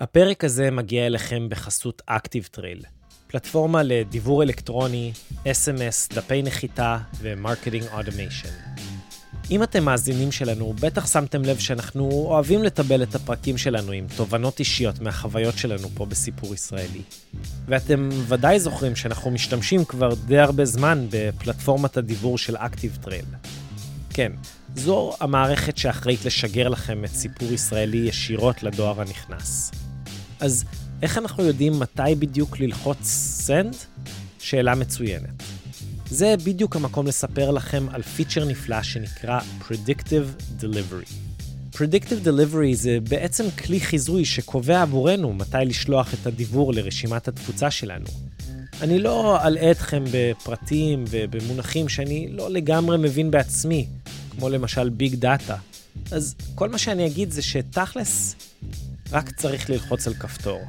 הפרק הזה מגיע אליכם בחסות Active Trail, פלטפורמה לדיוור אלקטרוני, SMS, דפי נחיתה ו marketing automation. אם אתם מאזינים שלנו, בטח שמתם לב שאנחנו אוהבים לטבל את הפרקים שלנו עם תובנות אישיות מהחוויות שלנו פה בסיפור ישראלי. ואתם ודאי זוכרים שאנחנו משתמשים כבר די הרבה זמן בפלטפורמת הדיוור של Active Trail. כן, זו המערכת שאחראית לשגר לכם את סיפור ישראלי ישירות לדואר הנכנס. אז איך אנחנו יודעים מתי בדיוק ללחוץ send? שאלה מצוינת. זה בדיוק המקום לספר לכם על פיצ'ר נפלא שנקרא Predictive Delivery. Predictive Delivery זה בעצם כלי חיזוי שקובע עבורנו מתי לשלוח את הדיבור לרשימת התפוצה שלנו. אני לא אלאה אתכם בפרטים ובמונחים שאני לא לגמרי מבין בעצמי, כמו למשל ביג דאטה. אז כל מה שאני אגיד זה שתכלס, רק צריך ללחוץ על כפתור.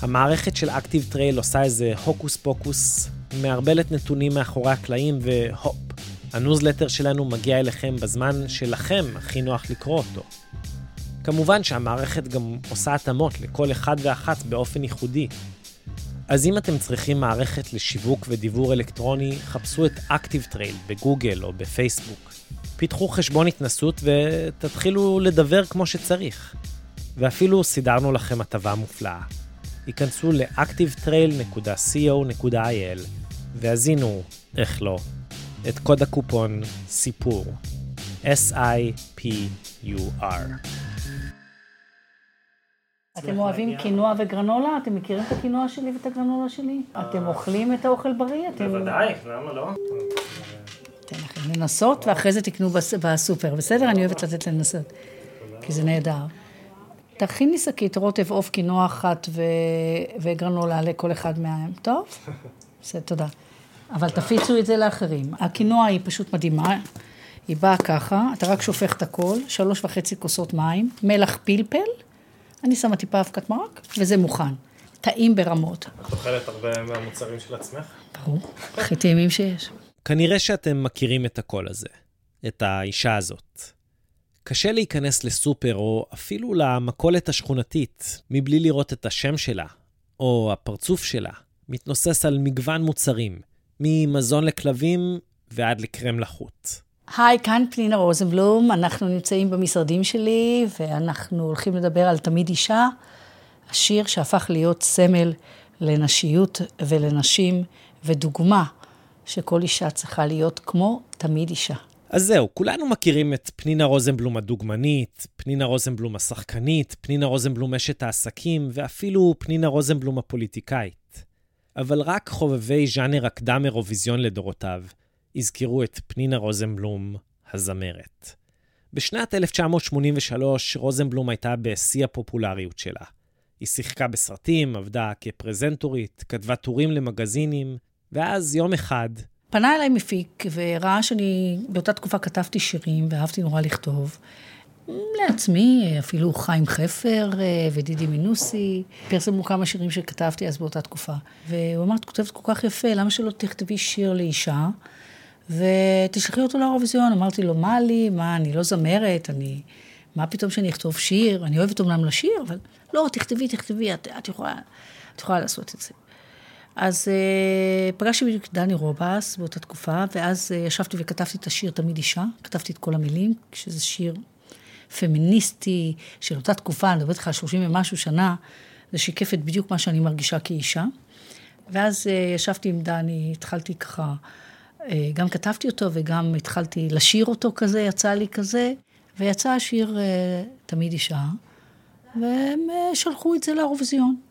המערכת של Active Trail עושה איזה הוקוס פוקוס, מערבלת נתונים מאחורי הקלעים והופ, הניוזלטר שלנו מגיע אליכם בזמן שלכם הכי נוח לקרוא אותו. כמובן שהמערכת גם עושה התאמות לכל אחד ואחת באופן ייחודי. אז אם אתם צריכים מערכת לשיווק ודיוור אלקטרוני, חפשו את Active Trail בגוגל או בפייסבוק. פיתחו חשבון התנסות ותתחילו לדבר כמו שצריך. ואפילו סידרנו לכם הטבה מופלאה. היכנסו ל-activetrail.co.il והזינו, איך לא, את קוד הקופון סיפור, S-I-P-U-R. אתם אוהבים קינוע וגרנולה? אתם מכירים את הקינוע שלי ואת הגרנולה שלי? אתם אוכלים את האוכל בריא? בוודאי, למה לא? אתן לכם לנסות, ואחרי זה תקנו בסופר, בסדר? אני אוהבת לתת לנסות, כי זה נהדר. תכין לי שקית רוטב עוף קינוע אחת ו... וגרנולה לכל אחד מהם, טוב? בסדר, תודה. אבל תפיצו את זה לאחרים. הקינוע היא פשוט מדהימה, היא באה ככה, אתה רק שופך את הכל, שלוש וחצי כוסות מים, מלח פלפל, אני שמה טיפה אבקת מרק, וזה מוכן. טעים ברמות. את אוכלת הרבה מהמוצרים של עצמך? ברור, הכי טעימים שיש. כנראה שאתם מכירים את הקול הזה, את האישה הזאת. קשה להיכנס לסופר או אפילו למכולת השכונתית מבלי לראות את השם שלה, או הפרצוף שלה, מתנוסס על מגוון מוצרים, ממזון לכלבים ועד לקרם לחוט. היי, כאן פנינה רוזנבלום, אנחנו נמצאים במשרדים שלי, ואנחנו הולכים לדבר על תמיד אישה, השיר שהפך להיות סמל לנשיות ולנשים, ודוגמה שכל אישה צריכה להיות כמו תמיד אישה. אז זהו, כולנו מכירים את פנינה רוזנבלום הדוגמנית, פנינה רוזנבלום השחקנית, פנינה רוזנבלום אשת העסקים, ואפילו פנינה רוזנבלום הפוליטיקאית. אבל רק חובבי ז'אנר הקדם אירוויזיון לדורותיו יזכרו את פנינה רוזנבלום הזמרת. בשנת 1983 רוזנבלום הייתה בשיא הפופולריות שלה. היא שיחקה בסרטים, עבדה כפרזנטורית, כתבה טורים למגזינים, ואז יום אחד פנה אליי מפיק וראה שאני באותה תקופה כתבתי שירים ואהבתי נורא לכתוב. לעצמי, אפילו חיים חפר אה, ודידי מנוסי, פרסמו כמה שירים שכתבתי אז באותה תקופה. והוא אמר, את כותבת כל כך יפה, למה שלא תכתבי שיר לאישה ותשלחי אותו לאירוויזיון? אמרתי לו, מה לי, מה, אני לא זמרת, אני... מה פתאום שאני אכתוב שיר? אני אוהבת אומנם לשיר, אבל לא, תכתבי, תכתבי, את, את, יכולה, את יכולה לעשות את זה. אז uh, פגשתי בדיוק את דני רובס באותה תקופה, ואז uh, ישבתי וכתבתי את השיר תמיד אישה, כתבתי את כל המילים, שזה שיר פמיניסטי של אותה תקופה, אני מדברת איתך על 30 ומשהו שנה, זה שיקפת בדיוק מה שאני מרגישה כאישה. ואז uh, ישבתי עם דני, התחלתי ככה, uh, גם כתבתי אותו וגם התחלתי לשיר אותו כזה, יצא לי כזה, ויצא השיר uh, תמיד אישה, והם uh, שלחו את זה לאירוויזיון.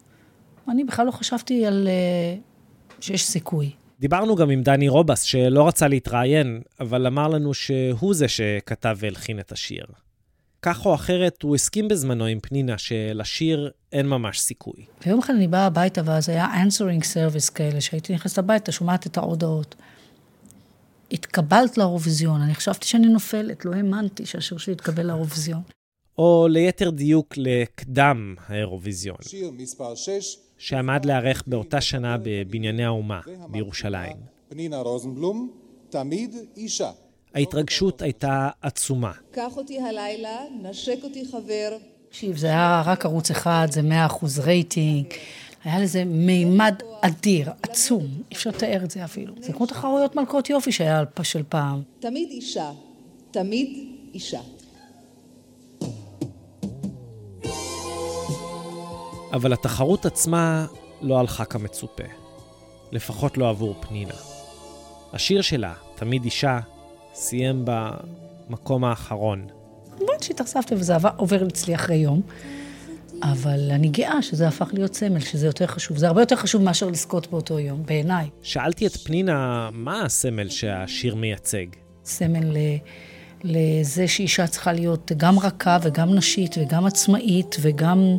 אני בכלל לא חשבתי על... uh, שיש סיכוי. דיברנו גם עם דני רובס, שלא רצה להתראיין, אבל אמר לנו שהוא זה שכתב והלחין את השיר. כך או אחרת, הוא הסכים בזמנו עם פנינה שלשיר אין ממש סיכוי. ויום אחד אני באה הביתה, ואז היה answering service כאלה, שהייתי נכנסת הביתה, שומעת את ההודעות. התקבלת לאירוויזיון, אני חשבתי שאני נופלת, לא האמנתי שהשיר שלי יתקבל לאירוויזיון. או ליתר דיוק לקדם האירוויזיון. שיר מספר 6 שעמד להיערך באותה שנה בבנייני האומה בירושלים. פנינה רוזנבלום, תמיד אישה. ההתרגשות הייתה עצומה. קח אותי הלילה, נשק אותי חבר, תקשיב, זה היה רק ערוץ אחד, זה 100% רייטינג. היה לזה מימד אדיר, עצום, אי אפשר לתאר את זה אפילו. זה כמו תחרויות מלכות יופי שהיה של פעם. תמיד אישה, תמיד אישה. אבל התחרות עצמה לא הלכה כמצופה. לפחות לא עבור פנינה. השיר שלה, תמיד אישה, סיים במקום האחרון. כמובן שהתאכזבתי וזה עובר אצלי אחרי יום, אבל אני גאה שזה הפך להיות סמל, שזה יותר חשוב. זה הרבה יותר חשוב מאשר לזכות באותו יום, בעיניי. שאלתי את פנינה, מה הסמל שהשיר מייצג? סמל לזה שאישה צריכה להיות גם רכה וגם נשית וגם עצמאית וגם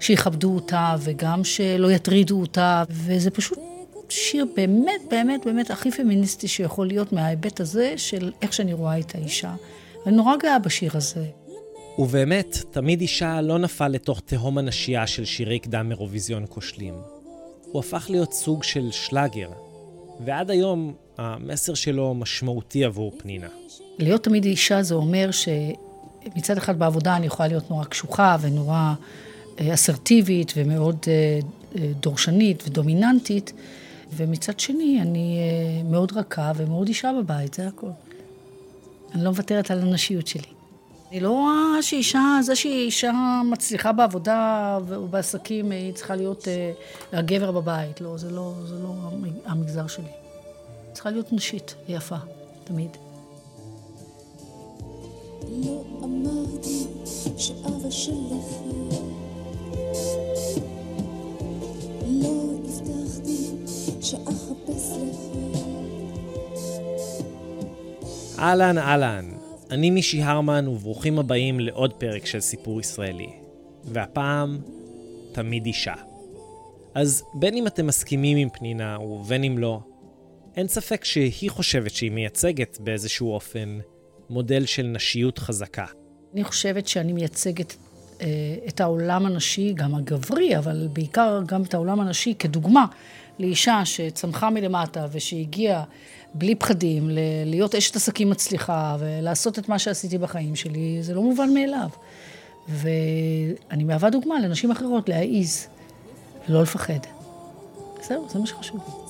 שיכבדו אותה וגם שלא יטרידו אותה, וזה פשוט שיר באמת, באמת, באמת הכי פמיניסטי שיכול להיות מההיבט הזה של איך שאני רואה את האישה. אני נורא גאה בשיר הזה. ובאמת, תמיד אישה לא נפל לתוך תהום הנשייה של שירי קדם אירוויזיון כושלים. הוא הפך להיות סוג של שלאגר, ועד היום המסר שלו משמעותי עבור פנינה. להיות תמיד אישה זה אומר שמצד אחד בעבודה אני יכולה להיות נורא קשוחה ונורא אסרטיבית ומאוד אה, אה, דורשנית ודומיננטית, ומצד שני, אני מאוד רכה ומאוד אישה בבית, זה הכול. אני לא מוותרת על הנשיות שלי. אני לא רואה שאישה, זה שהיא אישה מצליחה בעבודה ובעסקים, היא צריכה להיות הגבר בבית. לא, זה לא, זה לא המגזר שלי. צריכה להיות נשית ויפה, תמיד. לא אמרתי שאבא שלך אהלן, אהלן. אני מישי הרמן, וברוכים הבאים לעוד פרק של סיפור ישראלי. והפעם, תמיד אישה. אז בין אם אתם מסכימים עם פנינה ובין אם לא, אין ספק שהיא חושבת שהיא מייצגת באיזשהו אופן מודל של נשיות חזקה. אני חושבת שאני מייצגת אה, את העולם הנשי, גם הגברי, אבל בעיקר גם את העולם הנשי כדוגמה לאישה שצמחה מלמטה ושהגיעה בלי פחדים, להיות אשת עסקים מצליחה ולעשות את מה שעשיתי בחיים שלי, זה לא מובן מאליו. ואני מהווה דוגמה לנשים אחרות להעיז ולא לפחד. זהו, זה מה שחשוב.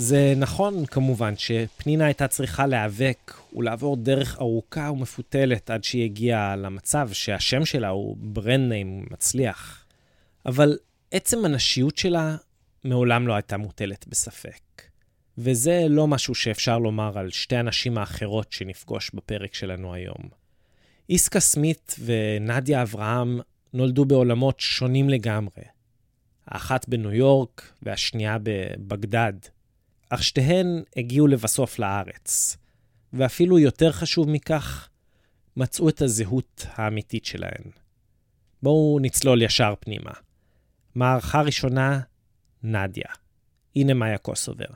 זה נכון כמובן שפנינה הייתה צריכה להיאבק ולעבור דרך ארוכה ומפותלת עד שהיא הגיעה למצב שהשם שלה הוא ברנד ניים מצליח. אבל עצם הנשיות שלה מעולם לא הייתה מוטלת בספק. וזה לא משהו שאפשר לומר על שתי הנשים האחרות שנפגוש בפרק שלנו היום. איסקה סמית ונדיה אברהם נולדו בעולמות שונים לגמרי. האחת בניו יורק והשנייה בבגדד. אך שתיהן הגיעו לבסוף לארץ, ואפילו יותר חשוב מכך, מצאו את הזהות האמיתית שלהן. בואו נצלול ישר פנימה. מערכה ראשונה, נדיה. הנה מאיה קוסובר.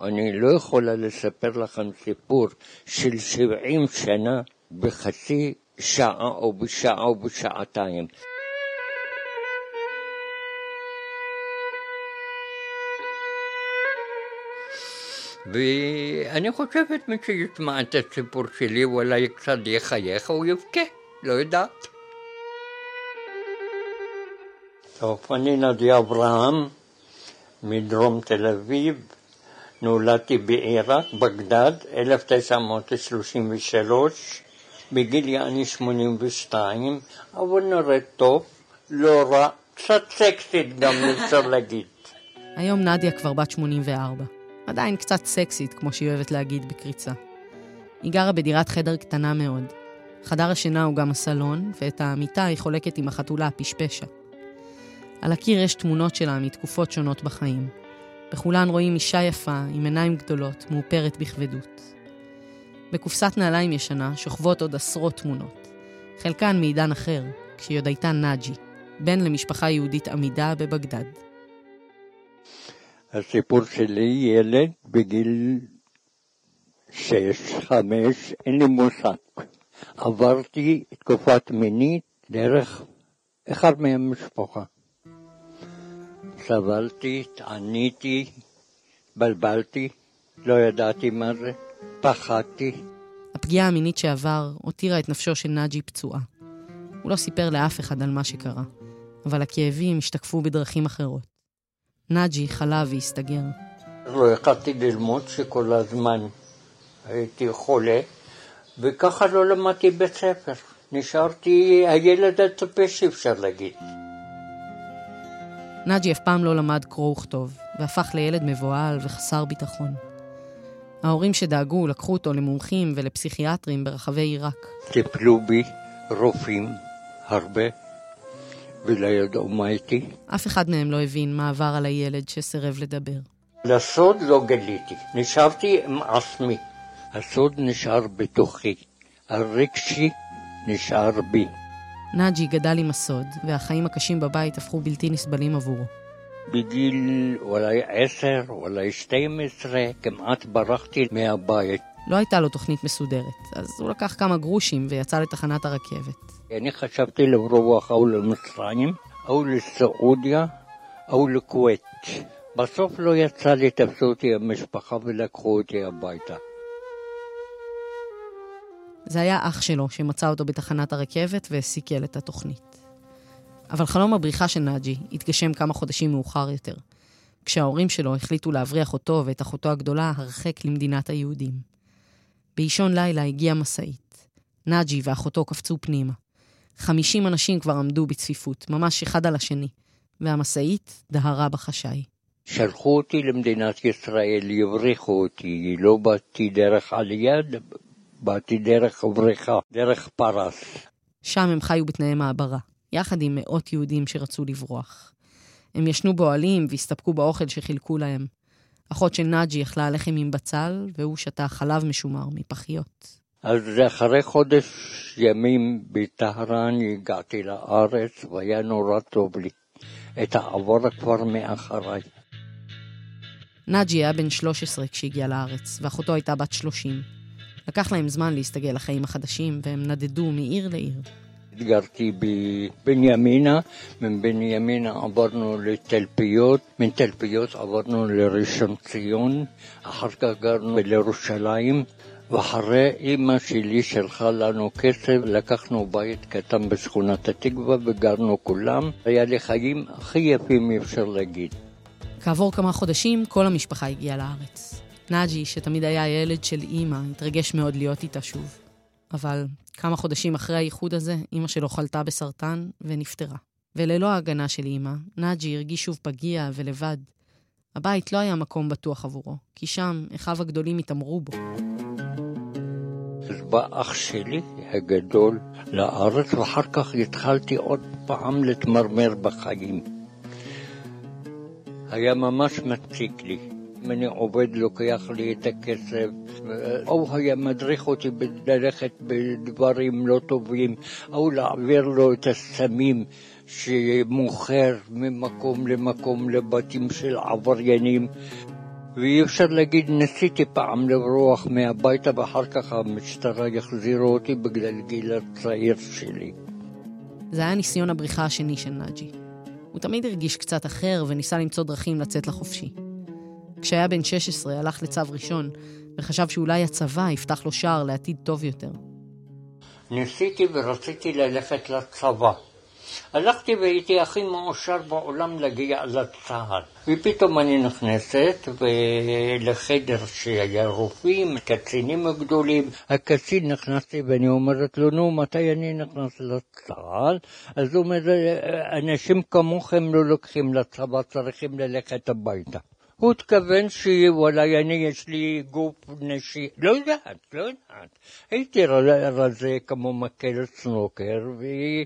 אני לא יכולה לספר לכם סיפור של 70 שנה בחצי שעה או בשעה או בשעתיים. ואני חושבת מי שישמע את הסיפור שלי ואולי קצת יחייך או יבכה, לא יודעת. טוב, אני נדיה אברהם מדרום תל אביב, נולדתי בעיראק, בגדד, 1933, בגיל יעני 82, אבל נראית טוב, לא רע, קצת סקסית גם אפשר להגיד. היום נדיה כבר בת 84. עדיין קצת סקסית, כמו שהיא אוהבת להגיד בקריצה. היא גרה בדירת חדר קטנה מאוד. חדר השינה הוא גם הסלון, ואת המיטה היא חולקת עם החתולה הפשפשה. על הקיר יש תמונות שלה מתקופות שונות בחיים. בכולן רואים אישה יפה, עם עיניים גדולות, מאופרת בכבדות. בקופסת נעליים ישנה שוכבות עוד עשרות תמונות. חלקן מעידן אחר, כשהיא עוד הייתה נאג'י, בן למשפחה יהודית עמידה בבגדד. הסיפור שלי, ילד בגיל שש, חמש, אין לי מושג. עברתי תקופת מינית דרך אחד מהמשפחה. סבלתי, עניתי, בלבלתי, לא ידעתי מה זה, פחדתי. הפגיעה המינית שעבר הותירה את נפשו של נאג'י פצועה. הוא לא סיפר לאף אחד על מה שקרה, אבל הכאבים השתקפו בדרכים אחרות. נאג'י חלה והסתגר. לא יכלתי ללמוד שכל הזמן הייתי חולה, וככה לא למדתי בית ספר. נשארתי הילד הטיפש, אפשר להגיד. נאג'י אף פעם לא למד קרוא וכתוב, והפך לילד מבוהל וחסר ביטחון. ההורים שדאגו לקחו אותו למומחים ולפסיכיאטרים ברחבי עיראק. טיפלו בי רופאים הרבה, ולא ידעו מה איתי. אף אחד מהם לא הבין מה עבר על הילד שסירב לדבר. לסוד לא גליתי, נשארתי עם עצמי. הסוד נשאר בתוכי, הרגשי נשאר בי. נאג'י גדל עם הסוד, והחיים הקשים בבית הפכו בלתי נסבלים עבורו. בגיל אולי עשר, אולי שתים עשרה, כמעט ברחתי מהבית. לא הייתה לו תוכנית מסודרת, אז הוא לקח כמה גרושים ויצא לתחנת הרכבת. אני חשבתי לברוח או למצרים, או לסעודיה, או לכווית. בסוף לא יצא לי, תפסו אותי המשפחה ולקחו אותי הביתה. זה היה אח שלו שמצא אותו בתחנת הרכבת וסיכל את התוכנית. אבל חלום הבריחה של נאג'י התגשם כמה חודשים מאוחר יותר, כשההורים שלו החליטו להבריח אותו ואת אחותו הגדולה הרחק למדינת היהודים. באישון לילה הגיעה משאית. נאג'י ואחותו קפצו פנימה. חמישים אנשים כבר עמדו בצפיפות, ממש אחד על השני, והמשאית דהרה בחשאי. שלחו אותי למדינת ישראל, יבריחו אותי, לא באתי דרך עלייה, באתי דרך בריחה, דרך פרס. שם הם חיו בתנאי מעברה, יחד עם מאות יהודים שרצו לברוח. הם ישנו באוהלים והסתפקו באוכל שחילקו להם. אחות של נאג'י אכלה לחם עם בצל, והוא שתה חלב משומר מפחיות. אז אחרי חודש ימים בטהרן הגעתי לארץ והיה נורא טוב לי. את העבודה כבר מאחריי. נאג'י היה בן 13 כשהגיע לארץ, ואחותו הייתה בת 30. לקח להם זמן להסתגל לחיים החדשים, והם נדדו מעיר לעיר. גרתי בבנימינה, מבנימינה עברנו לתלפיות, מתלפיות עברנו לראשון ציון, אחר כך גרנו לירושלים, ואחרי אימא שלי שלחה לנו כסף, לקחנו בית קטן בשכונת התקווה וגרנו כולם. היה לי חיים הכי יפים, אפשר להגיד. כעבור כמה חודשים, כל המשפחה הגיעה לארץ. נאג'י, שתמיד היה ילד של אימא, התרגש מאוד להיות איתה שוב. אבל כמה חודשים אחרי האיחוד הזה, אימא שלו חלתה בסרטן ונפטרה. וללא ההגנה של אימא, נאג'י הרגיש שוב פגיע ולבד. הבית לא היה מקום בטוח עבורו, כי שם אחיו הגדולים התעמרו בו. בא אח שלי הגדול לארץ, ואחר כך התחלתי עוד פעם להתמרמר בחיים. היה ממש מציק לי. אם אני עובד, לוקח לי את הכסף, או היה מדריך אותי ללכת בדברים לא טובים, או להעביר לו את הסמים שמוכר ממקום למקום לבתים של עבריינים. ואי אפשר להגיד, ניסיתי פעם לברוח מהביתה ואחר כך המשטרה יחזירו אותי בגלל גיל הצעיר שלי. זה היה ניסיון הבריחה השני של נאג'י. הוא תמיד הרגיש קצת אחר וניסה למצוא דרכים לצאת לחופשי. כשהיה בן 16 הלך לצו ראשון, וחשב שאולי הצבא יפתח לו שער לעתיד טוב יותר. ניסיתי ורציתי ללכת לצבא. הלכתי והייתי הכי מאושר בעולם להגיע לצה"ל. ופתאום אני נכנסת לחדר שהיה רופאים, קצינים גדולים. הקצין נכנסתי ואני אומרת לו, נו, מתי אני נכנס לצה"ל? אז הוא אומר, אנשים כמוכם לא לוקחים לצבא, צריכים ללכת הביתה. הוא התכוון שוואלה, אני, יש לי גוף נשי, לא יודעת, לא יודעת. הייתי רזה כמו מקל סנוקר, אה,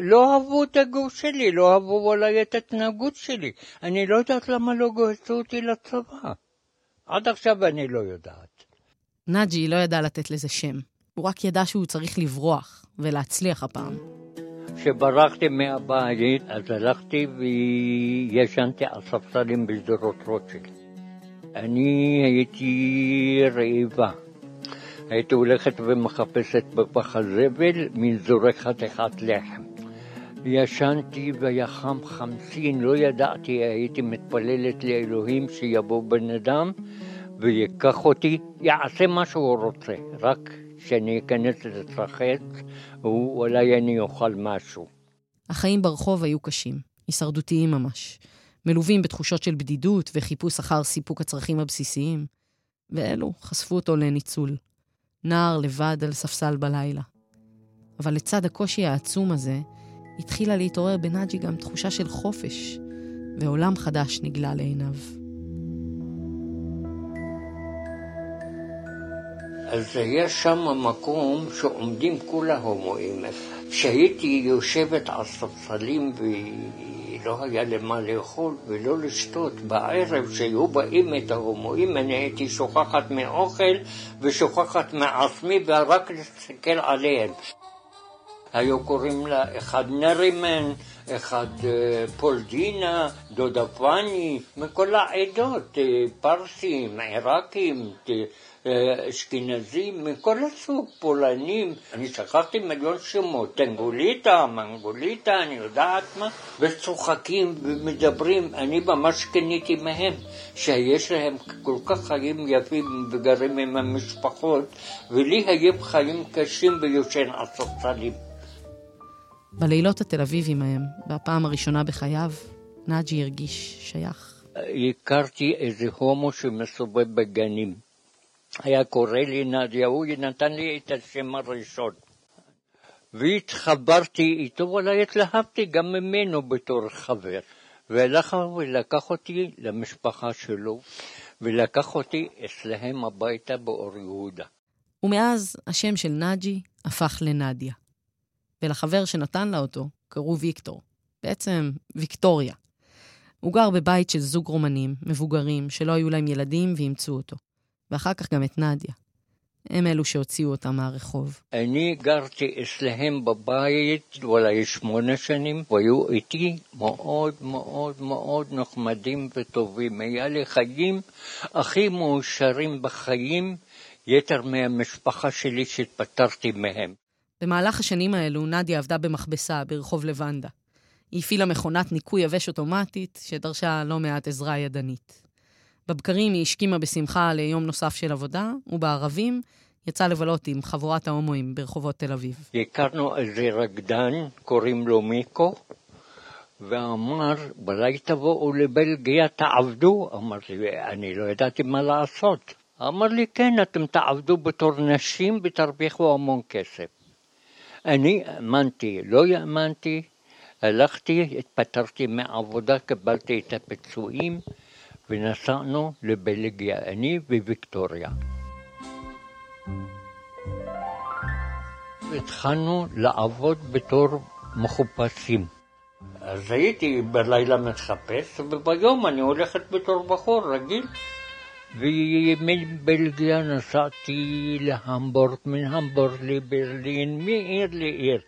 לא אהבו את הגוף שלי, לא אהבו אולי את ההתנהגות שלי. אני לא יודעת למה לא גייסו אותי לצבא. עד עכשיו אני לא יודעת. נאג'י לא ידע לתת לזה שם. הוא רק ידע שהוא צריך לברוח, ולהצליח הפעם. כשברחתי מהבית, אז הלכתי וישנתי על ספסלים בשדרות רוטשילד. אני הייתי רעיבה. הייתי הולכת ומחפשת בפח הזבל, מין זורק חתיכת לחם. ישנתי והיה חם חמסין, לא ידעתי, הייתי מתפללת לאלוהים שיבוא בן אדם ויקח אותי, יעשה מה שהוא רוצה, רק שאני אכנס להתרחץ, ואולי אני אוכל משהו. החיים ברחוב היו קשים, הישרדותיים ממש, מלווים בתחושות של בדידות וחיפוש אחר סיפוק הצרכים הבסיסיים, ואלו חשפו אותו לניצול. נער לבד על ספסל בלילה. אבל לצד הקושי העצום הזה, התחילה להתעורר בנאג'י גם תחושה של חופש, ועולם חדש נגלה לעיניו. אז יש שם מקום שעומדים כל ההומואים. כשהייתי יושבת על ספסלים ולא היה למה לאכול ולא לשתות, בערב שהיו באים את ההומואים אני הייתי שוכחת מאוכל ושוכחת מעצמי ורק להסתכל עליהם. היו קוראים לה אחד נרימן, אחד אה, פולדינה, דודה פאני, מכל העדות, אה, פרסים, עיראקים, אשכנזים, מכל הסוג, פולנים, אני שכחתי מיליון שמות, טנגוליטה, מנגוליטה, אני יודעת מה, וצוחקים ומדברים, אני ממש קניתי מהם, שיש להם כל כך חיים יפים וגרים עם המשפחות, ולי היו חיים קשים ויושן על ספסלים. בלילות התל אביבים ההם, בפעם הראשונה בחייו, נאג'י הרגיש שייך. הכרתי איזה הומו שמסובב בגנים. היה קורא לי נדיה, הוא נתן לי את השם הראשון. והתחברתי איתו, אולי התלהבתי גם ממנו בתור חבר. והלך ולקח אותי למשפחה שלו, ולקח אותי אצלהם הביתה באור יהודה. ומאז השם של נאג'י הפך לנדיה. ולחבר שנתן לה אותו קראו ויקטור. בעצם ויקטוריה. הוא גר בבית של זוג רומנים, מבוגרים, שלא היו להם ילדים ואימצו אותו. ואחר כך גם את נדיה. הם אלו שהוציאו אותה מהרחוב. אני גרתי אצלהם בבית אולי שמונה שנים, והיו איתי מאוד מאוד מאוד נחמדים וטובים. היה לי חיים הכי מאושרים בחיים, יתר מהמשפחה שלי שהתפטרתי מהם. במהלך השנים האלו נדיה עבדה במכבסה ברחוב לבנדה. היא הפעילה מכונת ניקוי יבש אוטומטית, שדרשה לא מעט עזרה ידנית. בבקרים היא השכימה בשמחה ליום נוסף של עבודה, ובערבים יצאה לבלות עם חבורת ההומואים ברחובות תל אביב. הכרנו איזה רקדן, קוראים לו מיקו, ואמר, אולי תבואו לבלגיה, תעבדו. אמרתי, אני לא ידעתי מה לעשות. אמר לי, כן, אתם תעבדו בתור נשים ותרוויחו המון כסף. אני האמנתי, לא האמנתי, הלכתי, התפטרתי מהעבודה, קיבלתי את הפיצויים. ונסענו לבלגיה, אני וויקטוריה. התחלנו לעבוד בתור מחופשים. אז הייתי בלילה מתחפש, וביום אני הולכת בתור בחור רגיל. ומבלגיה נסעתי להמבורג, מהמבורג לברלין, מעיר לעיר.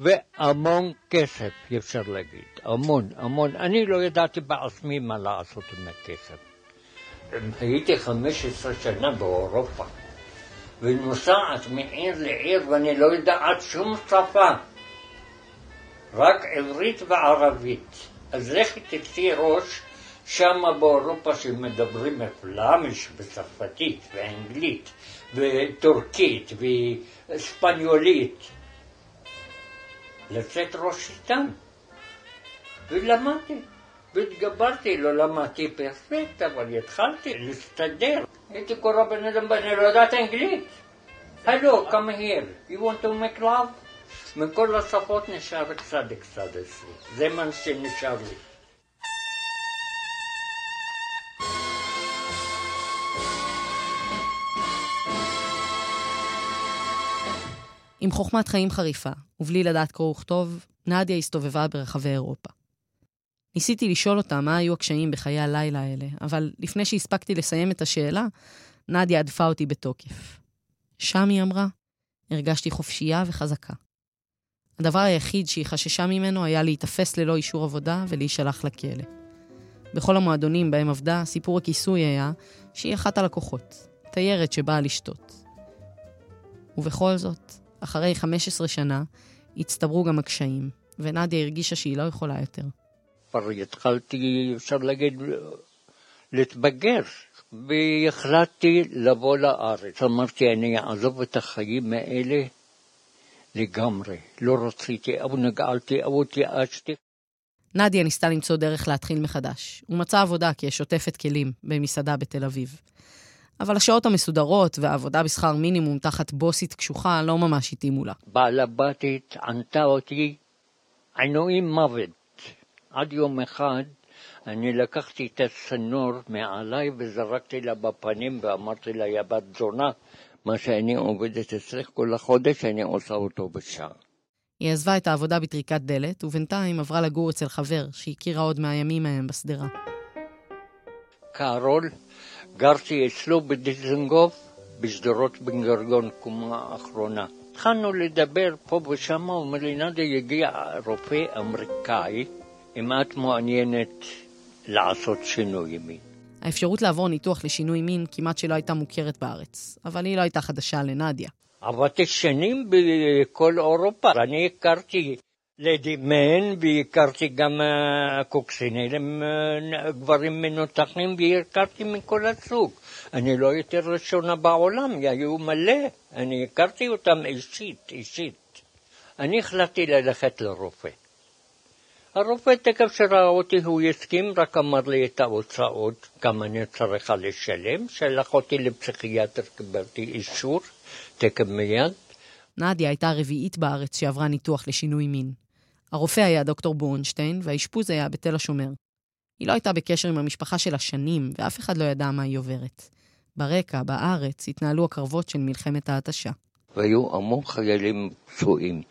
והמון כסף, אפשר להגיד, המון, המון. אני לא ידעתי בעצמי מה לעשות עם הכסף. הייתי 15 שנה באירופה, ונוסעת מעיר לעיר ואני לא יודעת שום שפה, רק עברית וערבית. אז לכי תצאי ראש שם באירופה שמדברים פלאמיש וצרפתית ואנגלית וטורקית וספניולית. לצאת ראש איתם. ולמדתי, והתגברתי, לא למדתי פרפקט, אבל התחלתי להסתדר. הייתי קורא בן אדם, ואני לא יודעת אנגלית. הלו, come here, you want to make love? מכל השפות נשאר קצת קצת אצלי. זה מה שנשאר לי. עם חוכמת חיים חריפה, ובלי לדעת קרוא וכתוב, נדיה הסתובבה ברחבי אירופה. ניסיתי לשאול אותה מה היו הקשיים בחיי הלילה האלה, אבל לפני שהספקתי לסיים את השאלה, נדיה הדפה אותי בתוקף. שם, היא אמרה, הרגשתי חופשייה וחזקה. הדבר היחיד שהיא חששה ממנו היה להיתפס ללא אישור עבודה ולהישלח לכלא. בכל המועדונים בהם עבדה, סיפור הכיסוי היה שהיא אחת הלקוחות, תיירת שבאה לשתות. ובכל זאת, אחרי 15 שנה, הצטברו גם הקשיים, ונדיה הרגישה שהיא לא יכולה יותר. כבר התחלתי, אפשר להגיד, להתבגר, והחלטתי לבוא לארץ. אמרתי, אני אעזוב את החיים האלה לגמרי. לא רציתי, או נגעלתי, או התייאשתי. נדיה ניסתה למצוא דרך להתחיל מחדש. הוא מצא עבודה כשותפת כלים במסעדה בתל אביב. אבל השעות המסודרות והעבודה בשכר מינימום תחת בוסית קשוחה לא ממש התאימו לה. בעל הבתית ענתה אותי עינויים מוות. עד יום אחד אני לקחתי את הצנור מעליי וזרקתי לה בפנים ואמרתי לה, יא בת זונה, מה שאני עובדת אצלך כל החודש, אני עושה אותו בשעה. היא עזבה את העבודה בטריקת דלת, ובינתיים עברה לגור אצל חבר שהכירה עוד מהימים ההם בשדרה. קארול, גרתי אצלו בדיזנגוף, בשדרות בן גרגון, קומה האחרונה. התחלנו לדבר פה ושם, הוא אומר לי, נדיה, הגיע רופא אמריקאי, אם את מעוניינת לעשות שינוי מין. האפשרות לעבור ניתוח לשינוי מין כמעט שלא הייתה מוכרת בארץ, אבל היא לא הייתה חדשה לנדיה. עבדתי שנים בכל אירופה. אני הכרתי לדי מן והכרתי גם אה, קוקסינלים, אה, גברים מנותחים, והכרתי מכל הסוג. אני לא יותר ראשונה בעולם, היו מלא. אני הכרתי אותם אישית, אישית. אני החלטתי ללכת לרופא. הרופא תכף שראה אותי הוא הסכים, רק אמר לי את ההוצאות, כמה אני צריכה לשלם, שלח אותי לפסיכיאטר, קיבלתי אישור, תכף מיד. נדיה הייתה הרביעית בארץ שעברה ניתוח לשינוי מין. הרופא היה דוקטור בורנשטיין, והאשפוז היה בתל השומר. היא לא הייתה בקשר עם המשפחה שלה שנים, ואף אחד לא ידע מה היא עוברת. ברקע, בארץ, התנהלו הקרבות של מלחמת ההתשה. והיו המון חיילים פצועים.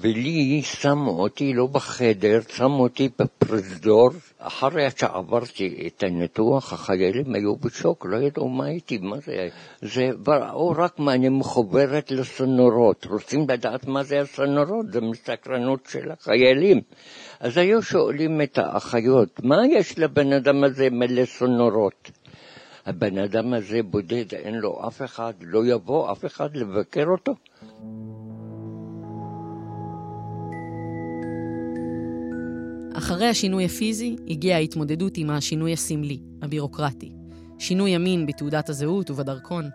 ולי שמו אותי לא בחדר, שמו אותי בפרוזדור. אחרי שעברתי את הניתוח, החיילים היו בשוק, לא ידעו מה הייתי, מה זה, זה ראו רק מה אני מחוברת לסנורות. רוצים לדעת מה זה הסנורות? זה מסקרנות של החיילים. אז היו שואלים את האחיות, מה יש לבן אדם הזה מלא צינורות? הבן אדם הזה בודד, אין לו אף אחד, לא יבוא אף אחד לבקר אותו. אחרי השינוי הפיזי, הגיעה ההתמודדות עם השינוי הסמלי, הבירוקרטי. שינוי המין בתעודת הזהות ובדרכון.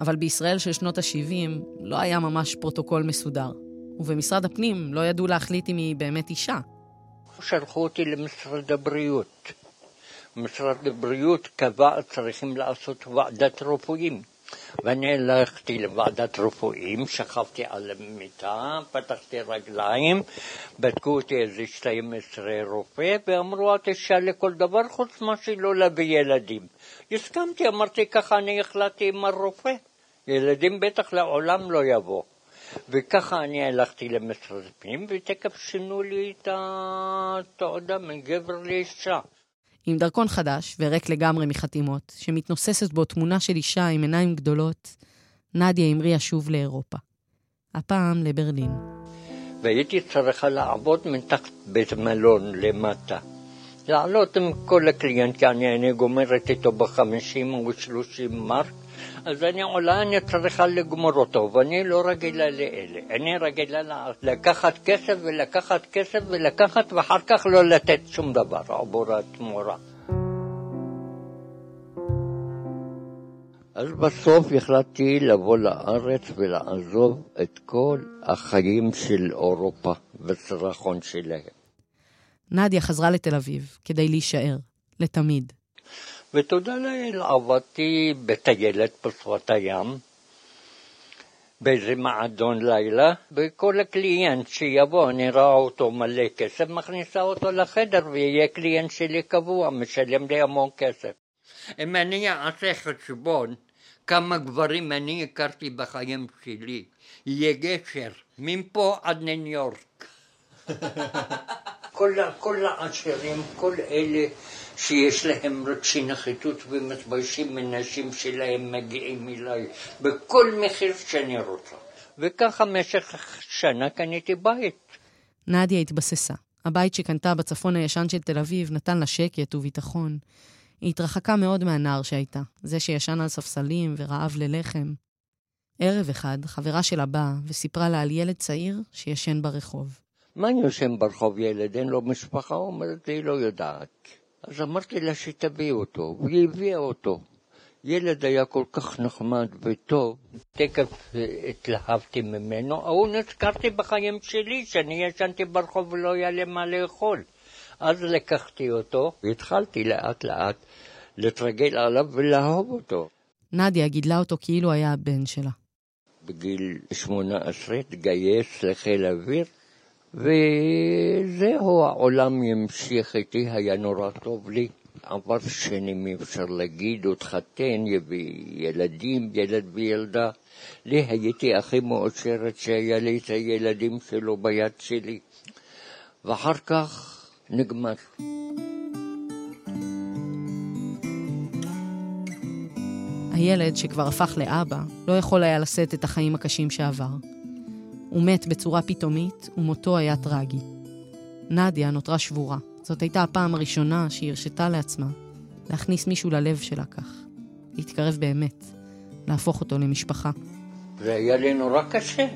אבל בישראל של שנות ה-70 לא היה ממש פרוטוקול מסודר. ובמשרד הפנים לא ידעו להחליט אם היא באמת אישה. שלחו אותי למשרד הבריאות. משרד הבריאות קבע צריכים לעשות ועדת רפואים. ואני הלכתי לוועדת רפואים, שכבתי על המיטה, פתחתי רגליים, בדקו אותי איזה 12 רופא, ואמרו, את אישה לכל דבר חוץ מה שלא להביא ילדים. הסכמתי, אמרתי, ככה אני החלטתי עם הרופא. ילדים בטח לעולם לא יבוא. וככה אני הלכתי למשרד הפנים, ותכף שינו לי את התעודה מגבר לאישה. עם דרכון חדש וריק לגמרי מחתימות, שמתנוססת בו תמונה של אישה עם עיניים גדולות, נדיה המריאה שוב לאירופה. הפעם לברלין. והייתי צריכה לעבוד מתחת בית מלון למטה. לעלות עם כל הקליינט, אני, אני גומרת איתו בחמישים או שלושים מרק, אז אני עולה, אני צריכה לגמור אותו, ואני לא רגילה לאלה. אני רגילה לקחת כסף ולקחת כסף ולקחת, ואחר כך לא לתת שום דבר עבור התמורה. אז בסוף החלטתי לבוא לארץ ולעזוב את כל החיים של אירופה בצרחון שלהם. נדיה חזרה לתל אביב כדי להישאר, לתמיד. ותודה לאל, עבדתי בטיילת בשפת הים, באיזה מעדון לילה, וכל הקליינט שיבוא, אני רואה אותו מלא כסף, מכניסה אותו לחדר ויהיה קליינט שלי קבוע, משלם לי המון כסף. אם אני אעשה חשבון כמה גברים אני הכרתי בחיים שלי. יהיה גשר, מפה עד ניו יורק. כל, כל העשירים, כל אלה שיש להם רגשי נחיתות ומתביישים מנשים שלהם מגיעים אליי בכל מחיר שאני רוצה. וככה במשך שנה קניתי בית. נדיה התבססה. הבית שקנתה בצפון הישן של תל אביב נתן לה שקט וביטחון. היא התרחקה מאוד מהנער שהייתה, זה שישן על ספסלים ורעב ללחם. ערב אחד, חברה שלה באה וסיפרה לה על ילד צעיר שישן ברחוב. מה אני יושן ברחוב ילד? אין לו משפחה? אומרת לי, לא יודעת. אז אמרתי לה שתביא אותו, והיא הביאה אותו. ילד היה כל כך נחמד וטוב, תכף התלהבתי ממנו, ההוא נזכרתי בחיים שלי, שאני ישנתי ברחוב ולא היה לי מה לאכול. אז לקחתי אותו, והתחלתי לאט לאט להתרגל עליו ולאהוב אותו. נדיה גידלה אותו כאילו היה הבן שלה. בגיל 18 התגייס לחיל האוויר, וזהו, העולם ימשיך איתי, היה נורא טוב לי. עבר שנים, אי אפשר להגיד, התחתן, יביא ילדים, ילד וילדה. לי הייתי הכי מאושרת שהיה לי את הילדים שלו ביד שלי. ואחר כך נגמר. הילד, שכבר הפך לאבא, לא יכול היה לשאת את החיים הקשים שעבר. הוא מת בצורה פתאומית, ומותו היה טרגי. נדיה נותרה שבורה. זאת הייתה הפעם הראשונה שהיא הרשתה לעצמה להכניס מישהו ללב שלה כך. להתקרב באמת, להפוך אותו למשפחה. זה היה לי נורא קשה,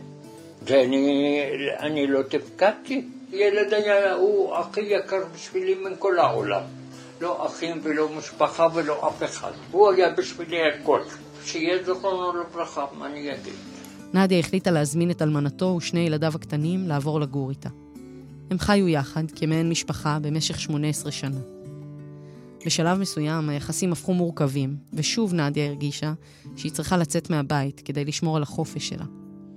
ואני אני לא תפקדתי. ילד היה, הוא הכי יקר בשבילי מכל העולם. לא אחים ולא משפחה ולא אף אחד. הוא היה בשבילי הכל. שיהיה זכרונו לברכה, מה אני אגיד? נדיה החליטה להזמין את אלמנתו ושני ילדיו הקטנים לעבור לגור איתה. הם חיו יחד כמעין משפחה במשך 18 שנה. בשלב מסוים היחסים הפכו מורכבים, ושוב נדיה הרגישה שהיא צריכה לצאת מהבית כדי לשמור על החופש שלה.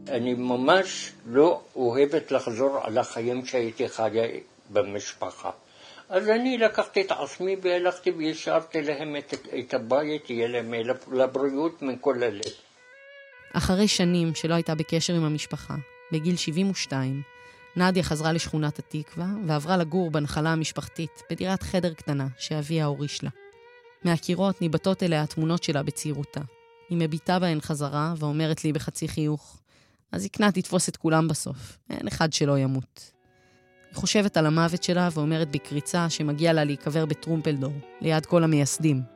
אני ממש לא אוהבת לחזור על החיים שהייתי חיה במשפחה. אז אני לקחתי את עצמי והלכתי והשארתי להם את, את הבית, יהיה להם לבריאות מכל הלב. אחרי שנים שלא הייתה בקשר עם המשפחה, בגיל 72, נדיה חזרה לשכונת התקווה ועברה לגור בנחלה המשפחתית, בדירת חדר קטנה שאביה הוריש לה. מהקירות ניבטות אליה התמונות שלה בצעירותה. היא מביטה בהן חזרה ואומרת לי בחצי חיוך, הזקנה תתפוס את כולם בסוף, אין אחד שלא ימות. היא חושבת על המוות שלה ואומרת בקריצה שמגיע לה להיקבר בטרומפלדור, ליד כל המייסדים.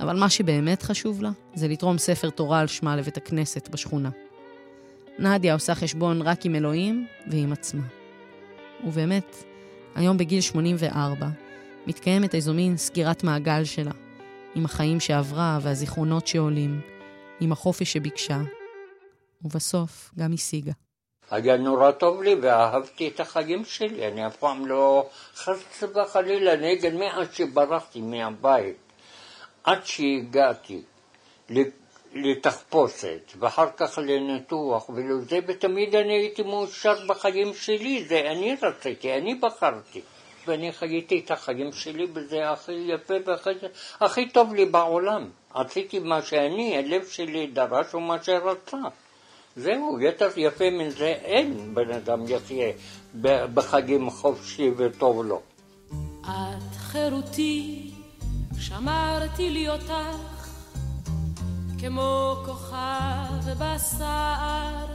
אבל מה שבאמת חשוב לה, זה לתרום ספר תורה על שמה לבית הכנסת בשכונה. נדיה עושה חשבון רק עם אלוהים ועם עצמה. ובאמת, היום בגיל 84, מתקיימת איזו מין סגירת מעגל שלה, עם החיים שעברה והזיכרונות שעולים, עם החופש שביקשה, ובסוף גם השיגה. היה נורא טוב לי ואהבתי את החיים שלי, אני אף פעם לא חס וחלילה נגד מאז שברחתי מהבית, עד שהגעתי לתחפושת, ואחר כך לניתוח ולזה, ותמיד אני הייתי מאושר בחיים שלי, זה אני רציתי, אני בחרתי. ואני חייתי את החיים שלי בזה הכי יפה והכי טוב לי בעולם. עשיתי מה שאני, הלב שלי דרש ומה שרצה. זהו, יותר יפה מזה אין בן אדם יחיה בחגים חופשי וטוב לו. את חירותי, שמרתי לי אותך כמו כוכב בסער.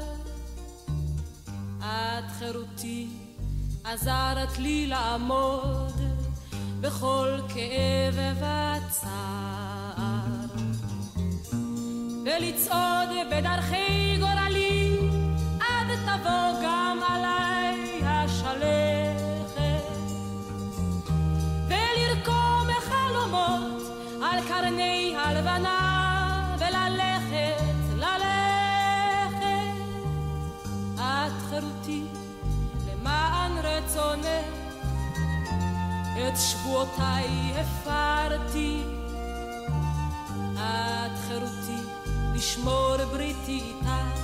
את חירותי, עזרת לי לעמוד בכל כאב וצער. ולצעוד בדרכי גורלי, עד תבוא גם עליי קרני הלבנה חירותי למען רצונך את שבועותיי הפרתי. את חירותי לשמור בריתי איתך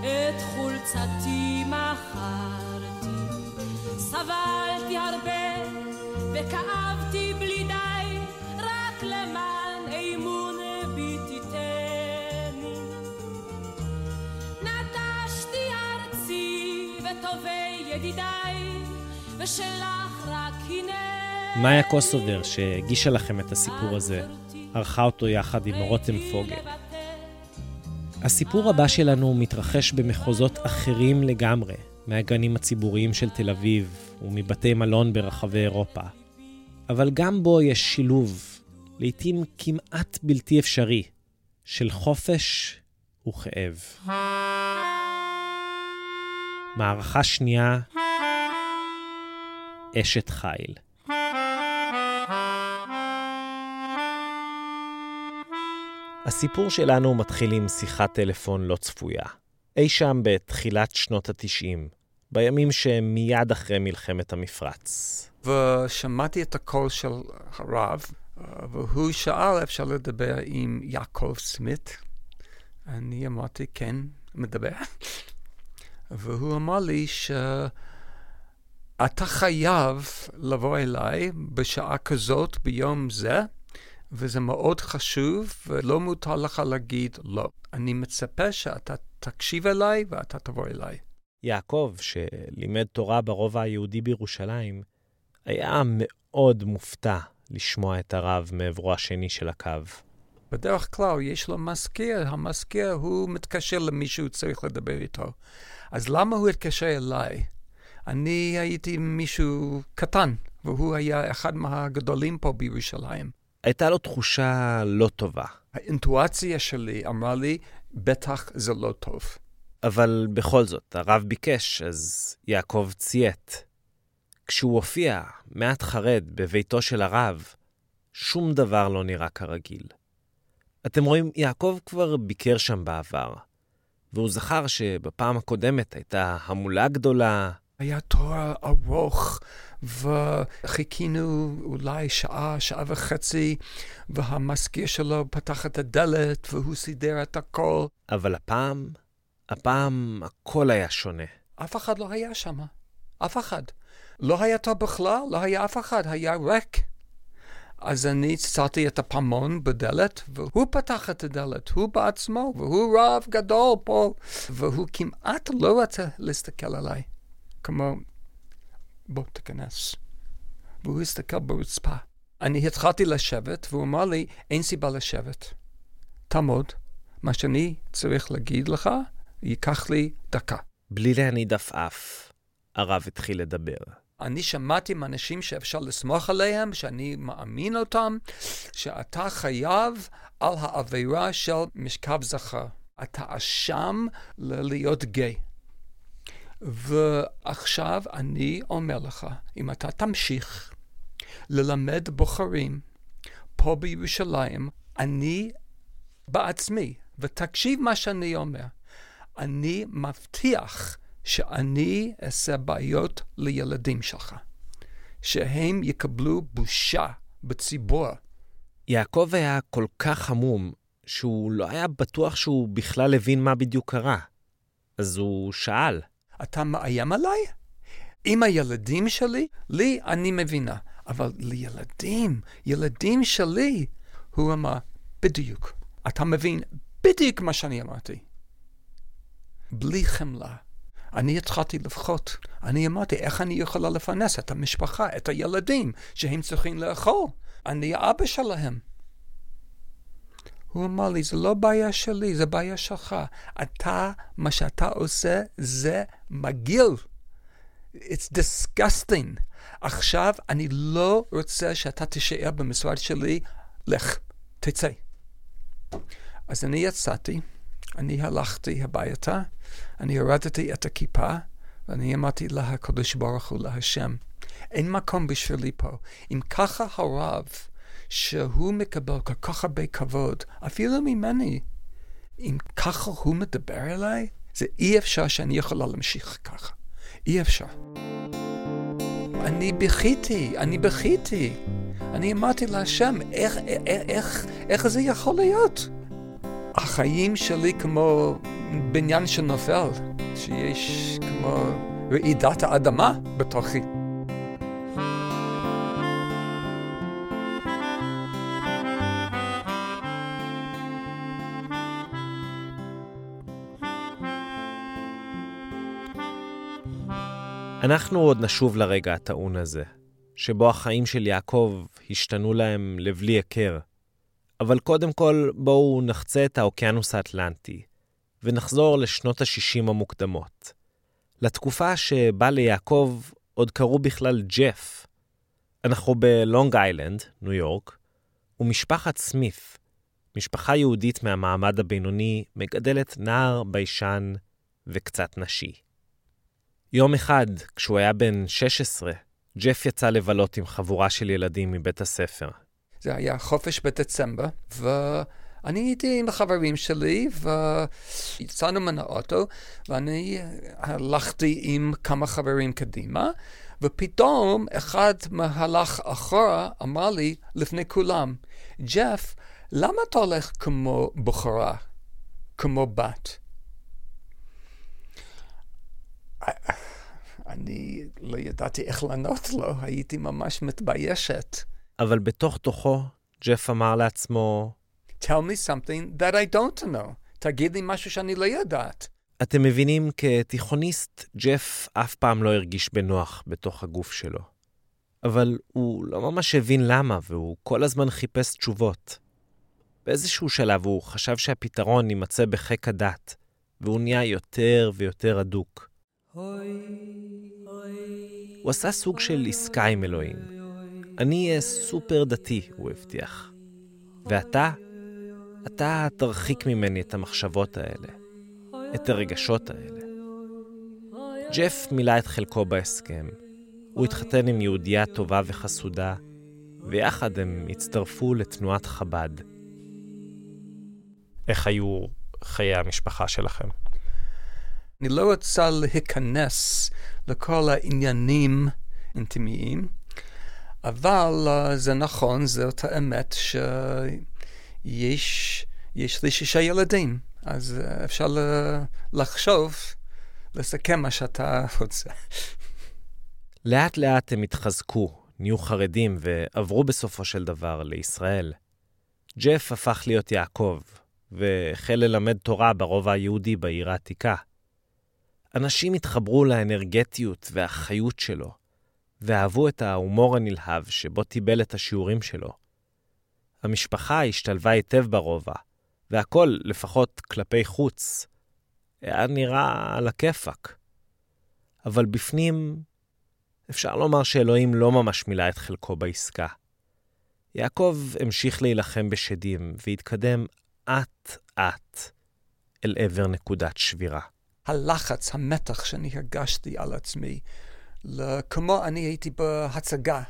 את חולצתי מכרתי. סבלתי הרבה וכאבתי ידידיי, ושלך רק הנה. מאיה קוסובר, שהגישה לכם את הסיפור הזה, ערכה אותו יחד עם רותם פוגל. הסיפור הבא שלנו מתרחש במחוזות אחרים לגמרי מהגנים הציבוריים של תל אביב ומבתי מלון ברחבי אירופה. אבל גם בו יש שילוב, לעתים כמעט בלתי אפשרי, של חופש וכאב. מערכה שנייה, אשת חיל. הסיפור שלנו מתחיל עם שיחת טלפון לא צפויה. אי שם בתחילת שנות התשעים, בימים שמיד אחרי מלחמת המפרץ. ושמעתי את הקול של הרב, והוא שאל אפשר לדבר עם יעקב סמית. אני אמרתי, כן, מדבר. והוא אמר לי שאתה חייב לבוא אליי בשעה כזאת ביום זה, וזה מאוד חשוב, ולא מותר לך להגיד לא. אני מצפה שאתה תקשיב אליי ואתה תבוא אליי. יעקב, שלימד תורה ברובע היהודי בירושלים, היה מאוד מופתע לשמוע את הרב מעברו השני של הקו. בדרך כלל יש לו מזכיר, המזכיר הוא מתקשר למי שהוא צריך לדבר איתו. אז למה הוא התקשר אליי? אני הייתי מישהו קטן, והוא היה אחד מהגדולים פה בירושלים. הייתה לו תחושה לא טובה. האינטואציה שלי אמרה לי, בטח זה לא טוב. אבל בכל זאת, הרב ביקש, אז יעקב ציית. כשהוא הופיע, מעט חרד, בביתו של הרב, שום דבר לא נראה כרגיל. אתם רואים, יעקב כבר ביקר שם בעבר, והוא זכר שבפעם הקודמת הייתה המולה גדולה. היה תואר ארוך, וחיכינו אולי שעה, שעה וחצי, והמזכיר שלו פתח את הדלת, והוא סידר את הכל. אבל הפעם, הפעם הכל היה שונה. אף אחד לא היה שם, אף אחד. לא היה טוב בכלל, לא היה אף אחד, היה ריק. אז אני צרתי את הפעמון בדלת, והוא פתח את הדלת, הוא בעצמו, והוא רב גדול פה, והוא כמעט לא רצה להסתכל עליי. כמו, בוא תיכנס. והוא הסתכל ברצפה. אני התחלתי לשבת, והוא אמר לי, אין סיבה לשבת. תעמוד, מה שאני צריך להגיד לך, ייקח לי דקה. בלי להניד עפעף, הרב התחיל לדבר. אני שמעתי מאנשים שאפשר לסמוך עליהם, שאני מאמין אותם, שאתה חייב על העבירה של משכב זכר. אתה אשם להיות גיי. ועכשיו אני אומר לך, אם אתה תמשיך ללמד בוחרים פה בירושלים, אני בעצמי, ותקשיב מה שאני אומר, אני מבטיח שאני אעשה בעיות לילדים שלך, שהם יקבלו בושה בציבור. יעקב היה כל כך עמום, שהוא לא היה בטוח שהוא בכלל הבין מה בדיוק קרה. אז הוא שאל. אתה מאיים עליי? עם הילדים שלי? לי אני מבינה, אבל לילדים, ילדים שלי, הוא אמר, בדיוק. אתה מבין בדיוק מה שאני אמרתי. בלי חמלה. אני התחלתי לבכות. אני אמרתי, איך אני יכולה לפרנס את המשפחה, את הילדים, שהם צריכים לאכול? אני האבא שלהם. הוא אמר לי, זה לא בעיה שלי, זה בעיה שלך. אתה, מה שאתה עושה, זה מגעיל. It's disgusting. עכשיו, אני לא רוצה שאתה תישאר במשרד שלי, לך, תצא. אז אני יצאתי, אני הלכתי הביתה, אני הורדתי את הכיפה, ואני אמרתי לקדוש ברוך הוא, להשם, אין מקום בשבילי פה. אם ככה הרב, שהוא מקבל כל כך הרבה כבוד, אפילו ממני, אם ככה הוא מדבר אליי, זה אי אפשר שאני יכולה להמשיך ככה. אי אפשר. אני בכיתי, אני בכיתי. אני אמרתי להשם, איך, איך, איך, איך זה יכול להיות? החיים שלי כמו בניין שנופל, שיש כמו רעידת האדמה בתוכי. אנחנו עוד נשוב לרגע הטעון הזה, שבו החיים של יעקב השתנו להם לבלי היכר. אבל קודם כל, בואו נחצה את האוקיינוס האטלנטי, ונחזור לשנות ה-60 המוקדמות. לתקופה שבה ליעקב עוד קראו בכלל ג'ף. אנחנו בלונג איילנד, ניו יורק, ומשפחת סמית, משפחה יהודית מהמעמד הבינוני, מגדלת נער, ביישן וקצת נשי. יום אחד, כשהוא היה בן 16, ג'ף יצא לבלות עם חבורה של ילדים מבית הספר. זה היה חופש בדצמבר, ואני הייתי עם החברים שלי, ויצאנו מן האוטו, ואני הלכתי עם כמה חברים קדימה, ופתאום אחד מהלך אחורה אמר לי, לפני כולם, ג'ף, למה אתה הולך כמו בחורה, כמו בת? אני לא ידעתי איך לענות לו, הייתי ממש מתביישת. אבל בתוך תוכו, ג'ף אמר לעצמו, Tell me something that I don't know. תגיד לי משהו שאני לא יודעת. אתם מבינים, כתיכוניסט, ג'ף אף פעם לא הרגיש בנוח בתוך הגוף שלו. אבל הוא לא ממש הבין למה, והוא כל הזמן חיפש תשובות. באיזשהו שלב הוא חשב שהפתרון יימצא בחיק הדת, והוא נהיה יותר ויותר הדוק. הוא עשה סוג של עסקה עם אלוהים. אני אהיה סופר דתי, הוא הבטיח. ואתה, אתה תרחיק ממני את המחשבות האלה, את הרגשות האלה. ג'ף מילא את חלקו בהסכם. הוא התחתן עם יהודייה טובה וחסודה, ויחד הם הצטרפו לתנועת חב"ד. איך היו חיי המשפחה שלכם? אני לא רוצה להיכנס לכל העניינים אינטימיים, אבל uh, זה נכון, זאת האמת שיש יש לי שישה ילדים, אז uh, אפשר לחשוב, לסכם מה שאתה רוצה. לאט לאט הם התחזקו, נהיו חרדים ועברו בסופו של דבר לישראל. ג'ף הפך להיות יעקב, והחל ללמד תורה ברובע היהודי בעיר העתיקה. אנשים התחברו לאנרגטיות והחיות שלו, ואהבו את ההומור הנלהב שבו טיבל את השיעורים שלו. המשפחה השתלבה היטב ברובע, והכל, לפחות כלפי חוץ, היה נראה על הכיפאק. אבל בפנים, אפשר לומר שאלוהים לא ממש מילא את חלקו בעסקה. יעקב המשיך להילחם בשדים, והתקדם אט-אט אל עבר נקודת שבירה. הלחץ, המתח שאני הרגשתי על עצמי, כמו אני הייתי בהצגה,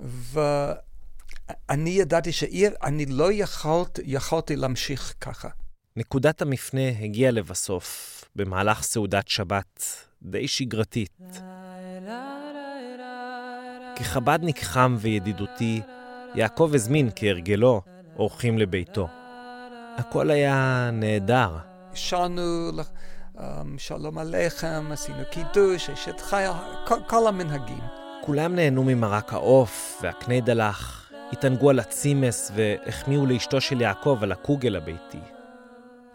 ואני ידעתי שאני לא יכולת, יכולתי להמשיך ככה. נקודת המפנה הגיעה לבסוף, במהלך סעודת שבת די שגרתית. כחבדניק חם וידידותי, יעקב הזמין, כהרגלו, אורחים לביתו. הכל היה נהדר. שרנו שלום עליכם, עשינו קידוש, אשת חיה, כל, כל המנהגים. כולם נהנו ממרק העוף והקנה דלח, התענגו על הצימס והחמיאו לאשתו של יעקב על הקוגל הביתי.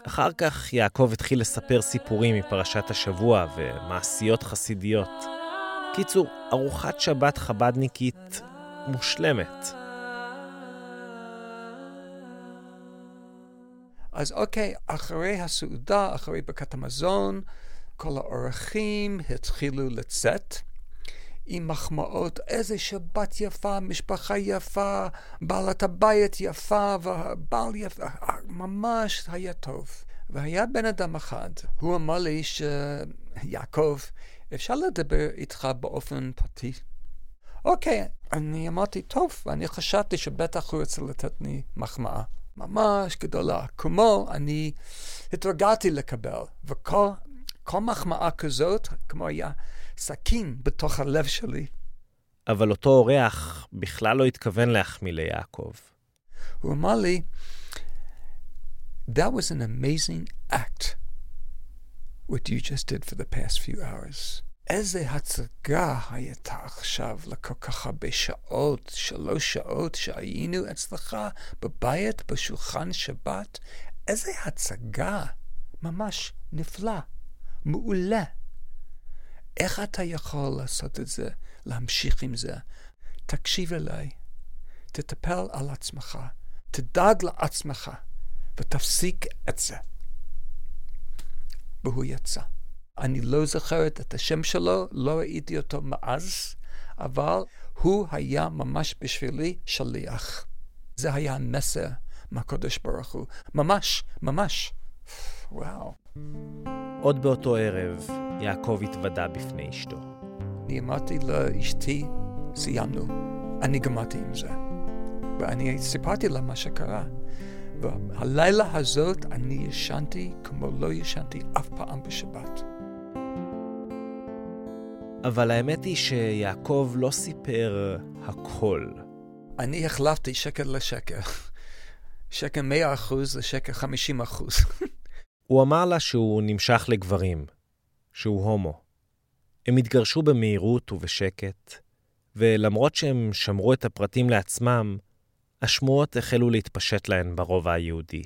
אחר כך יעקב התחיל לספר סיפורים מפרשת השבוע ומעשיות חסידיות. קיצור, ארוחת שבת חבדניקית מושלמת. אז אוקיי, אחרי הסעודה, אחרי ברכת המזון, כל האורחים התחילו לצאת עם מחמאות, איזה שבת יפה, משפחה יפה, בעלת הבית יפה, והבעל יפה, ממש היה טוב. והיה בן אדם אחד, הוא אמר לי שיעקב, אפשר לדבר איתך באופן פרטי? אוקיי, אני אמרתי, טוב, ואני חשבתי שבטח הוא רוצה לתת לי מחמאה. ממש גדולה, כמו אני התרגלתי לקבל, וכל כל מחמאה כזאת, כמו היה סכין בתוך הלב שלי. אבל אותו אורח בכלל לא התכוון להחמיא ליעקב. הוא אמר לי, That was an amazing act, what you just did for the past few hours. איזה הצגה הייתה עכשיו לכל כך הרבה שעות, שלוש שעות שהיינו אצלך בבית בשולחן שבת. איזה הצגה, ממש נפלא, מעולה. איך אתה יכול לעשות את זה, להמשיך עם זה? תקשיב אליי, תטפל על עצמך, תדאג לעצמך, ותפסיק את זה. והוא יצא. אני לא זוכרת את השם שלו, לא ראיתי אותו מאז, אבל הוא היה ממש בשבילי שליח. זה היה המסר מהקדוש ברוך הוא. ממש, ממש. וואו. עוד באותו ערב, יעקב התוודה בפני אשתו. אני אמרתי לאשתי, סיימנו, אני גמרתי עם זה. ואני סיפרתי לה מה שקרה. והלילה הזאת אני ישנתי כמו לא ישנתי אף פעם בשבת. אבל האמת היא שיעקב לא סיפר הכל. אני החלפתי שקל לשקל. שקל 100 אחוז לשקל 50 אחוז. הוא אמר לה שהוא נמשך לגברים, שהוא הומו. הם התגרשו במהירות ובשקט, ולמרות שהם שמרו את הפרטים לעצמם, השמועות החלו להתפשט להן ברובע היהודי.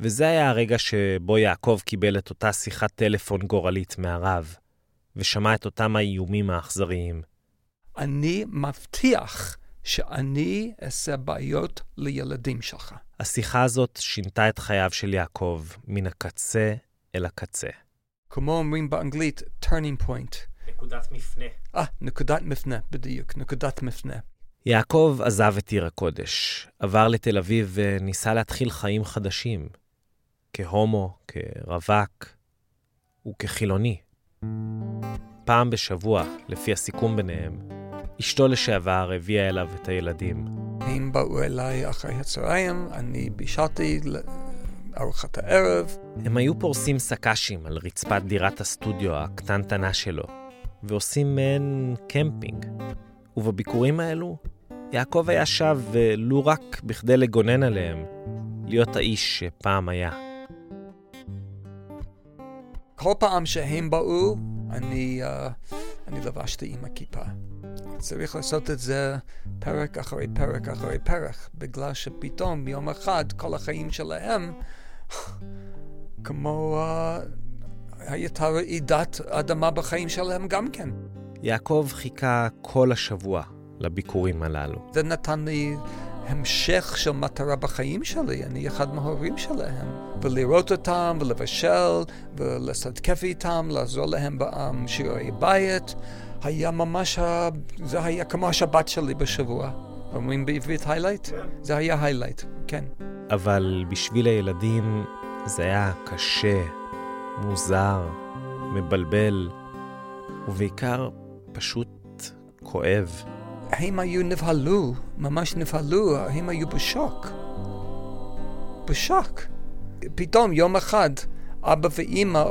וזה היה הרגע שבו יעקב קיבל את אותה שיחת טלפון גורלית מהרב, ושמע את אותם האיומים האכזריים. אני מבטיח שאני אעשה בעיות לילדים שלך. השיחה הזאת שינתה את חייו של יעקב מן הקצה אל הקצה. כמו אומרים באנגלית, turning point. נקודת מפנה. אה, נקודת מפנה, בדיוק, נקודת מפנה. יעקב עזב את עיר הקודש, עבר לתל אביב וניסה להתחיל חיים חדשים. כהומו, כרווק וכחילוני. פעם בשבוע, לפי הסיכום ביניהם, אשתו לשעבר הביאה אליו את הילדים. הם באו אליי אחרי הצהריים, אני בישלתי ארוחת הערב. הם היו פורסים סקאשים על רצפת דירת הסטודיו הקטנטנה שלו, ועושים מעין קמפינג. ובביקורים האלו, יעקב היה שב ולו רק בכדי לגונן עליהם, להיות האיש שפעם היה. כל פעם שהם באו, אני, uh, אני לבשתי עם הכיפה. צריך לעשות את זה פרק אחרי פרק אחרי פרק, בגלל שפתאום יום אחד כל החיים שלהם, כמו uh, הייתה רעידת אדמה בחיים שלהם גם כן. יעקב חיכה כל השבוע לביקורים הללו. זה נתן לי המשך של מטרה בחיים שלי, אני אחד מההורים שלהם. ולראות אותם, ולבשל, ולעשות כיף איתם, לעזור להם בשיעורי בית, היה ממש, זה היה כמו השבת שלי בשבוע. אומרים בעברית highlight? זה היה highlight, כן. אבל בשביל הילדים זה היה קשה, מוזר, מבלבל, ובעיקר פשוט כואב. הם היו נבהלו, ממש נבהלו, הם היו בשוק. בשוק. פתאום יום אחד אבא ואימא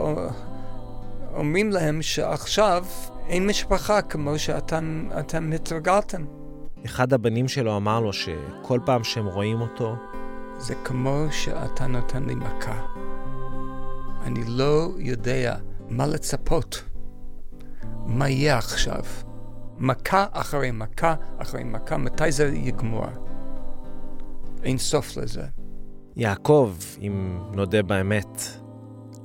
אומרים להם שעכשיו אין משפחה כמו שאתם התרגלתם. אחד הבנים שלו אמר לו שכל פעם שהם רואים אותו... זה כמו שאתה נותן לי מכה. אני לא יודע מה לצפות. מה יהיה עכשיו? מכה אחרי מכה אחרי מכה, מתי זה יגמור? אין סוף לזה. יעקב, אם נודה באמת,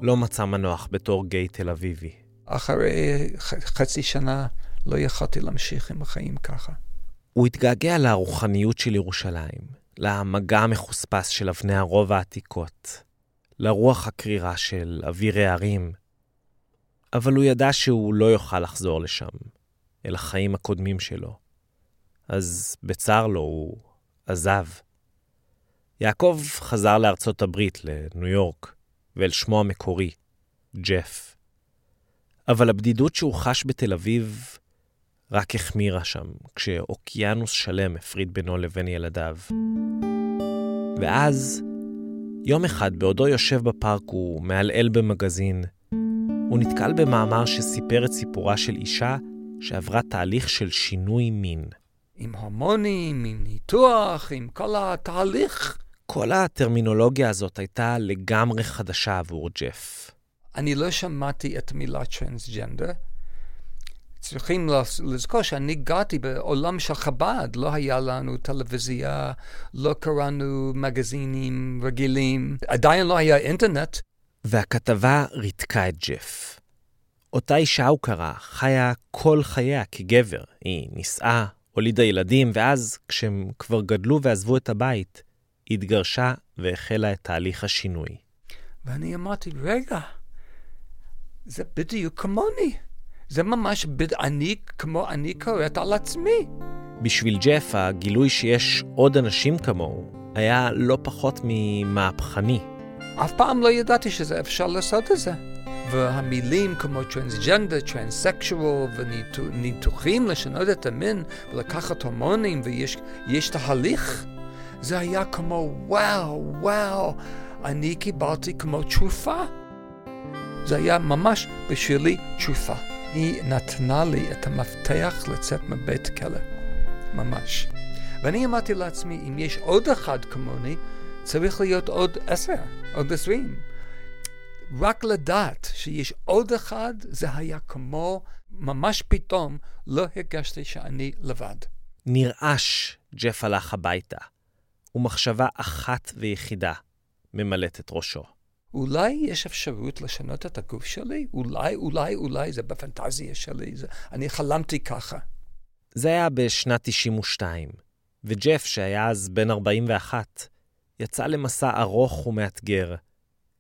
לא מצא מנוח בתור גיי תל אביבי. אחרי חצי שנה לא יכולתי להמשיך עם החיים ככה. הוא התגעגע לרוחניות של ירושלים, למגע המחוספס של אבני הרוב העתיקות, לרוח הקרירה של אוויר הערים, אבל הוא ידע שהוא לא יוכל לחזור לשם, אל החיים הקודמים שלו. אז בצר לו הוא עזב. יעקב חזר לארצות הברית, לניו יורק, ואל שמו המקורי, ג'ף. אבל הבדידות שהוא חש בתל אביב רק החמירה שם, כשאוקיינוס שלם הפריד בינו לבין ילדיו. ואז, יום אחד, בעודו יושב בפארק ומעלעל במגזין, הוא נתקל במאמר שסיפר את סיפורה של אישה שעברה תהליך של שינוי מין. עם הורמונים, עם ניתוח, עם כל התהליך. כל הטרמינולוגיה הזאת הייתה לגמרי חדשה עבור ג'ף. אני לא שמעתי את המילה טרנסג'נדר. צריכים לזכור שאני גרתי בעולם של חב"ד, לא היה לנו טלוויזיה, לא קראנו מגזינים רגילים, עדיין לא היה אינטרנט. והכתבה ריתקה את ג'ף. אותה אישה הוא קרא חיה כל חייה כגבר. היא נישאה, הולידה ילדים, ואז, כשהם כבר גדלו ועזבו את הבית, היא התגרשה והחלה את תהליך השינוי. ואני אמרתי, רגע, זה בדיוק כמוני. זה ממש בד... אני, כמו אני קוראת על עצמי. בשביל ג'ף, הגילוי שיש עוד אנשים כמוהו היה לא פחות ממהפכני. אף פעם לא ידעתי שזה אפשר לעשות את זה. והמילים כמו טרנסג'נדר, טרנסקשואל וניתוחים לשנות את המין ולקחת הורמונים ויש תהליך, זה היה כמו וואו, וואו, אני קיבלתי כמו תרופה. זה היה ממש בשבילי תרופה. היא נתנה לי את המפתח לצאת מבית כלא, ממש. ואני אמרתי לעצמי, אם יש עוד אחד כמוני, צריך להיות עוד עשר, עוד עשרים. רק לדעת שיש עוד אחד, זה היה כמו, ממש פתאום, לא הרגשתי שאני לבד. נרעש, ג'ף הלך הביתה, ומחשבה אחת ויחידה ממלאת את ראשו. אולי יש אפשרות לשנות את הגוף שלי? אולי, אולי, אולי, זה בפנטזיה שלי, זה... אני חלמתי ככה. זה היה בשנת 92, וג'ף, שהיה אז בן 41, יצא למסע ארוך ומאתגר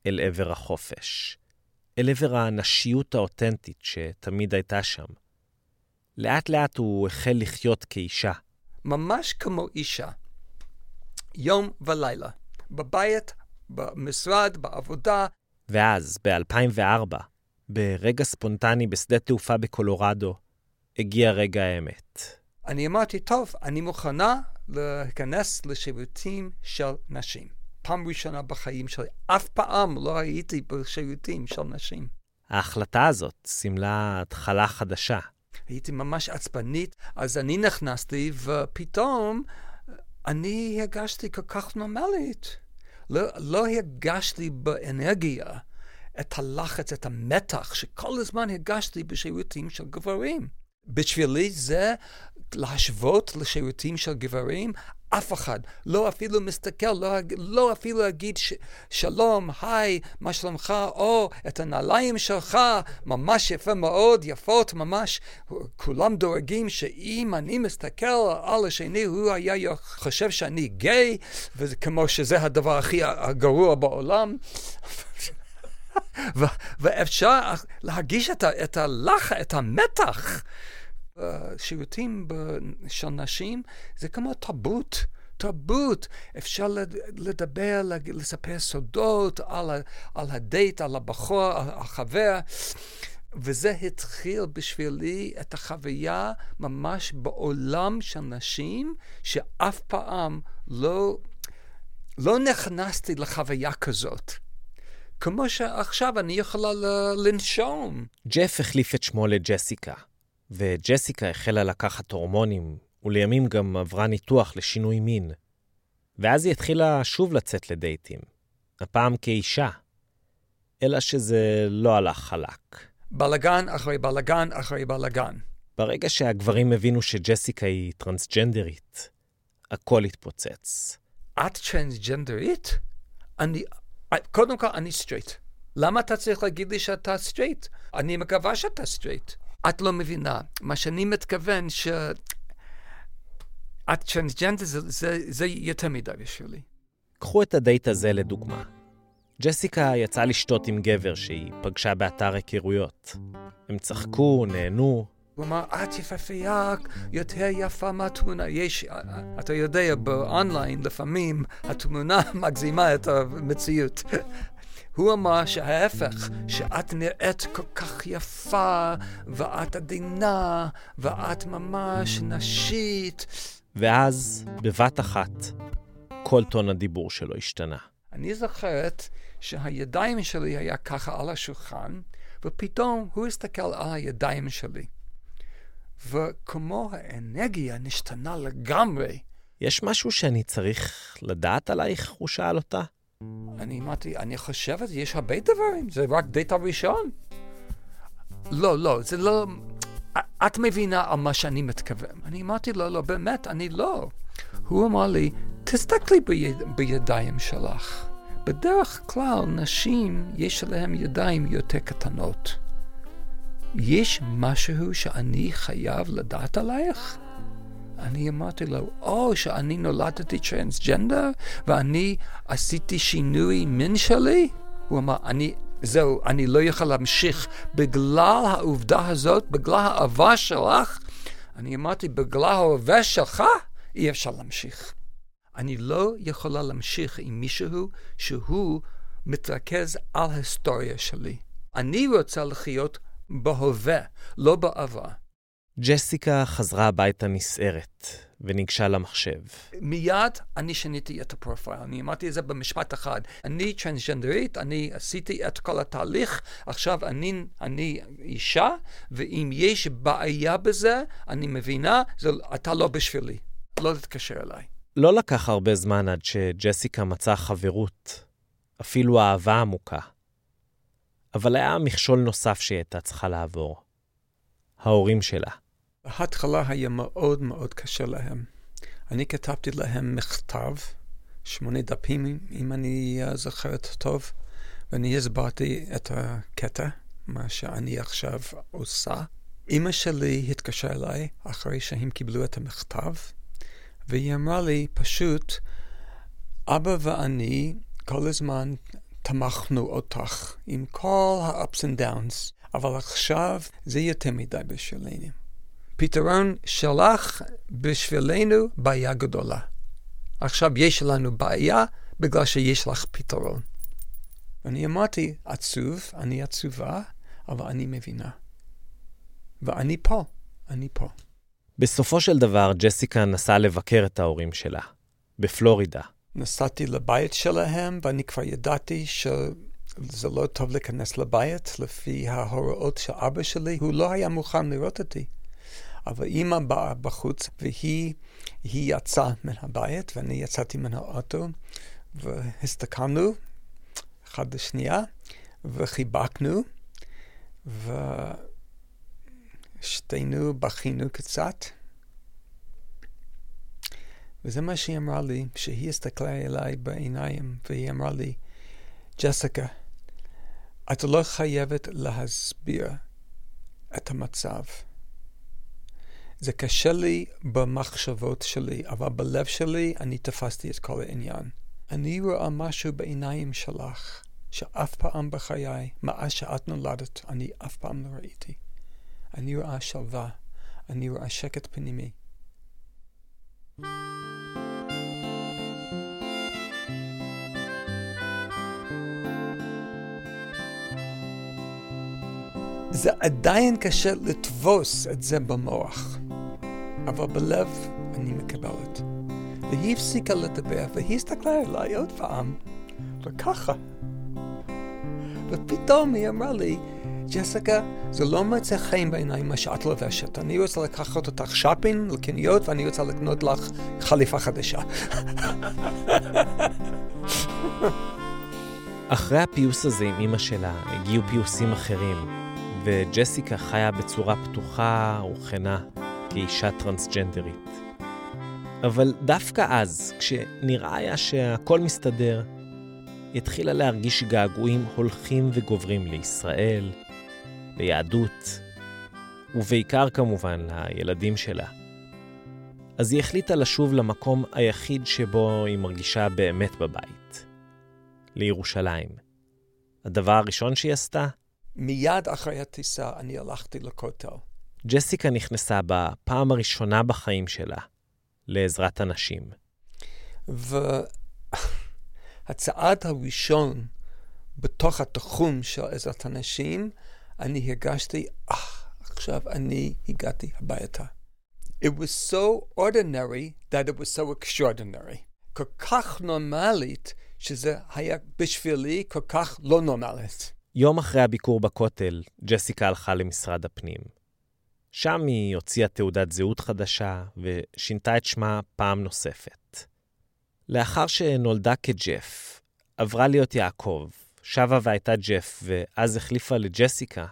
אל עבר החופש, אל עבר הנשיות האותנטית שתמיד הייתה שם. לאט לאט הוא החל לחיות כאישה. ממש כמו אישה. יום ולילה. בבית, במשרד, בעבודה. ואז, ב-2004, ברגע ספונטני בשדה תעופה בקולורדו, הגיע רגע האמת. אני אמרתי, טוב, אני מוכנה להיכנס לשירותים של נשים. פעם ראשונה בחיים שלי. אף פעם לא הייתי בשירותים של נשים. ההחלטה הזאת סימלה התחלה חדשה. הייתי ממש עצבנית, אז אני נכנסתי, ופתאום אני הרגשתי כל כך נורמלית. לא, לא הרגשתי באנרגיה את הלחץ, את המתח שכל הזמן הרגשתי בשירותים של גברים. בשבילי זה להשוות לשירותים של גברים, אף אחד לא אפילו מסתכל, לא, לא אפילו להגיד ש, שלום, היי, מה שלומך, או את הנעליים שלך, ממש יפה מאוד, יפות ממש. כולם דואגים שאם אני מסתכל על השני, הוא היה חושב שאני גיי, וזה כמו שזה הדבר הכי גרוע בעולם. ואפשר להרגיש את, את הלח, את המתח. שירותים של נשים זה כמו תרבות. תרבות, אפשר לדבר, לספר סודות על, ה, על הדייט, על הבחור, על החבר. וזה התחיל בשבילי את החוויה ממש בעולם של נשים, שאף פעם לא, לא נכנסתי לחוויה כזאת. כמו שעכשיו אני יכולה לנשום. ג'ף החליף את שמו לג'סיקה. וג'סיקה החלה לקחת הורמונים, ולימים גם עברה ניתוח לשינוי מין. ואז היא התחילה שוב לצאת לדייטים, הפעם כאישה. אלא שזה לא הלך חלק. בלגן אחרי בלגן אחרי בלגן. ברגע שהגברים הבינו שג'סיקה היא טרנסג'נדרית, הכל התפוצץ. את טרנסג'נדרית? אני... קודם כל, אני סטרייט. למה אתה צריך להגיד לי שאתה סטרייט? אני מקווה שאתה סטרייט. את לא מבינה. מה שאני מתכוון, ש... את טרנסג'נדר זה, זה, זה יותר מדי בשבילי. קחו את הדייט הזה לדוגמה. ג'סיקה יצאה לשתות עם גבר שהיא פגשה באתר היכרויות. הם צחקו, נהנו. הוא אמר, את יפהפייה יותר יפה מהתמונה. יש, אתה יודע, באונליין לפעמים התמונה מגזימה את המציאות. הוא אמר שההפך, שאת נראית כל כך יפה, ואת עדינה, ואת ממש נשית. ואז, בבת אחת, כל טון הדיבור שלו השתנה. אני זוכרת שהידיים שלי היה ככה על השולחן, ופתאום הוא הסתכל על הידיים שלי. וכמו האנרגיה נשתנה לגמרי. יש משהו שאני צריך לדעת עלייך? הוא שאל אותה. אני אמרתי, אני חושבת, יש הרבה דברים, זה רק דייט הראשון. לא, לא, זה לא... את מבינה על מה שאני מתכוון. אני אמרתי לו, לא, באמת, אני לא. הוא אמר לי, תסתכלי ביד, בידיים שלך. בדרך כלל נשים, יש להן ידיים יותר קטנות. יש משהו שאני חייב לדעת עלייך? אני אמרתי לו, או שאני נולדתי טרנסג'נדר ואני עשיתי שינוי מין שלי? הוא אמר, אני, זהו, אני לא יכול להמשיך בגלל העובדה הזאת, בגלל האהבה שלך. אני אמרתי, בגלל האהבה שלך, אי אפשר להמשיך. אני לא יכולה להמשיך עם מישהו שהוא מתרכז על ההיסטוריה שלי. אני רוצה לחיות בהווה, לא בעבר. ג'סיקה חזרה הביתה נסערת, וניגשה למחשב. מיד אני שיניתי את הפרופיל, אני אמרתי את זה במשפט אחד. אני טרנסג'נדרית, אני עשיתי את כל התהליך, עכשיו אני, אני אישה, ואם יש בעיה בזה, אני מבינה, זה, אתה לא בשבילי. לא תתקשר אליי. לא לקח הרבה זמן עד שג'סיקה מצאה חברות, אפילו אהבה עמוקה. אבל היה מכשול נוסף שהיא הייתה צריכה לעבור. ההורים שלה. בהתחלה היה מאוד מאוד קשה להם. אני כתבתי להם מכתב, שמונה דפים, אם אני זוכרת טוב, ואני הסברתי את הקטע, מה שאני עכשיו עושה. אימא שלי התקשרה אליי אחרי שהם קיבלו את המכתב, והיא אמרה לי פשוט, אבא ואני כל הזמן תמכנו אותך עם כל ה-ups and downs, אבל עכשיו זה יותר מדי בשבילנו. פתרון שלך בשבילנו בעיה גדולה. עכשיו יש לנו בעיה בגלל שיש לך פתרון. אני אמרתי, עצוב, אני עצובה, אבל אני מבינה. ואני פה, אני פה. בסופו של דבר, ג'סיקה נסעה לבקר את ההורים שלה, בפלורידה. נסעתי לבית שלהם, ואני כבר ידעתי שזה לא טוב להיכנס לבית, לפי ההוראות של אבא שלי. הוא לא היה מוכן לראות אותי. אבל אימא באה בחוץ, והיא יצאה מן הבית, ואני יצאתי מן האוטו, והסתכלנו אחד לשנייה, וחיבקנו, ושתינו בכינו קצת. וזה מה שהיא אמרה לי, שהיא הסתכלה אליי בעיניים, והיא אמרה לי, ג'סיקה, את לא חייבת להסביר את המצב. זה קשה לי במחשבות שלי, אבל בלב שלי אני תפסתי את כל העניין. אני רואה משהו בעיניים שלך, שאף פעם בחיי, מאז שאת נולדת, אני אף פעם לא ראיתי. אני רואה שלווה, אני רואה שקט פנימי. זה עדיין קשה לתפוס את זה במוח. אבל בלב אני מקבלת. והיא הפסיקה לדבר, והיא הסתכלה עליי עוד פעם, וככה. ופתאום היא אמרה לי, ג'סיקה, זה לא מוצא חן בעיניי מה שאת לובשת. אני רוצה לקחת אותך שופינג, לקניות, ואני רוצה לקנות לך חליפה חדשה. אחרי הפיוס הזה עם אמא שלה, הגיעו פיוסים אחרים, וג'סיקה חיה בצורה פתוחה וכנה. כאישה טרנסג'נדרית. אבל דווקא אז, כשנראה היה שהכל מסתדר, היא התחילה להרגיש געגועים הולכים וגוברים לישראל, ליהדות, ובעיקר כמובן לילדים שלה. אז היא החליטה לשוב למקום היחיד שבו היא מרגישה באמת בבית, לירושלים. הדבר הראשון שהיא עשתה? מיד אחרי הטיסה אני הלכתי לכותל. ג'סיקה נכנסה בפעם הראשונה בחיים שלה לעזרת הנשים. והצעד הראשון בתוך התחום של עזרת הנשים, אני הרגשתי, אה, עכשיו אני הגעתי הביתה. It was so ordinary that it was so extraordinary. כל כך נורמלית, שזה היה בשבילי כל כך לא נורמלית. יום אחרי הביקור בכותל, ג'סיקה הלכה למשרד הפנים. שם היא הוציאה תעודת זהות חדשה ושינתה את שמה פעם נוספת. לאחר שנולדה כג'ף, עברה להיות יעקב, שבה והייתה ג'ף, ואז החליפה לג'סיקה,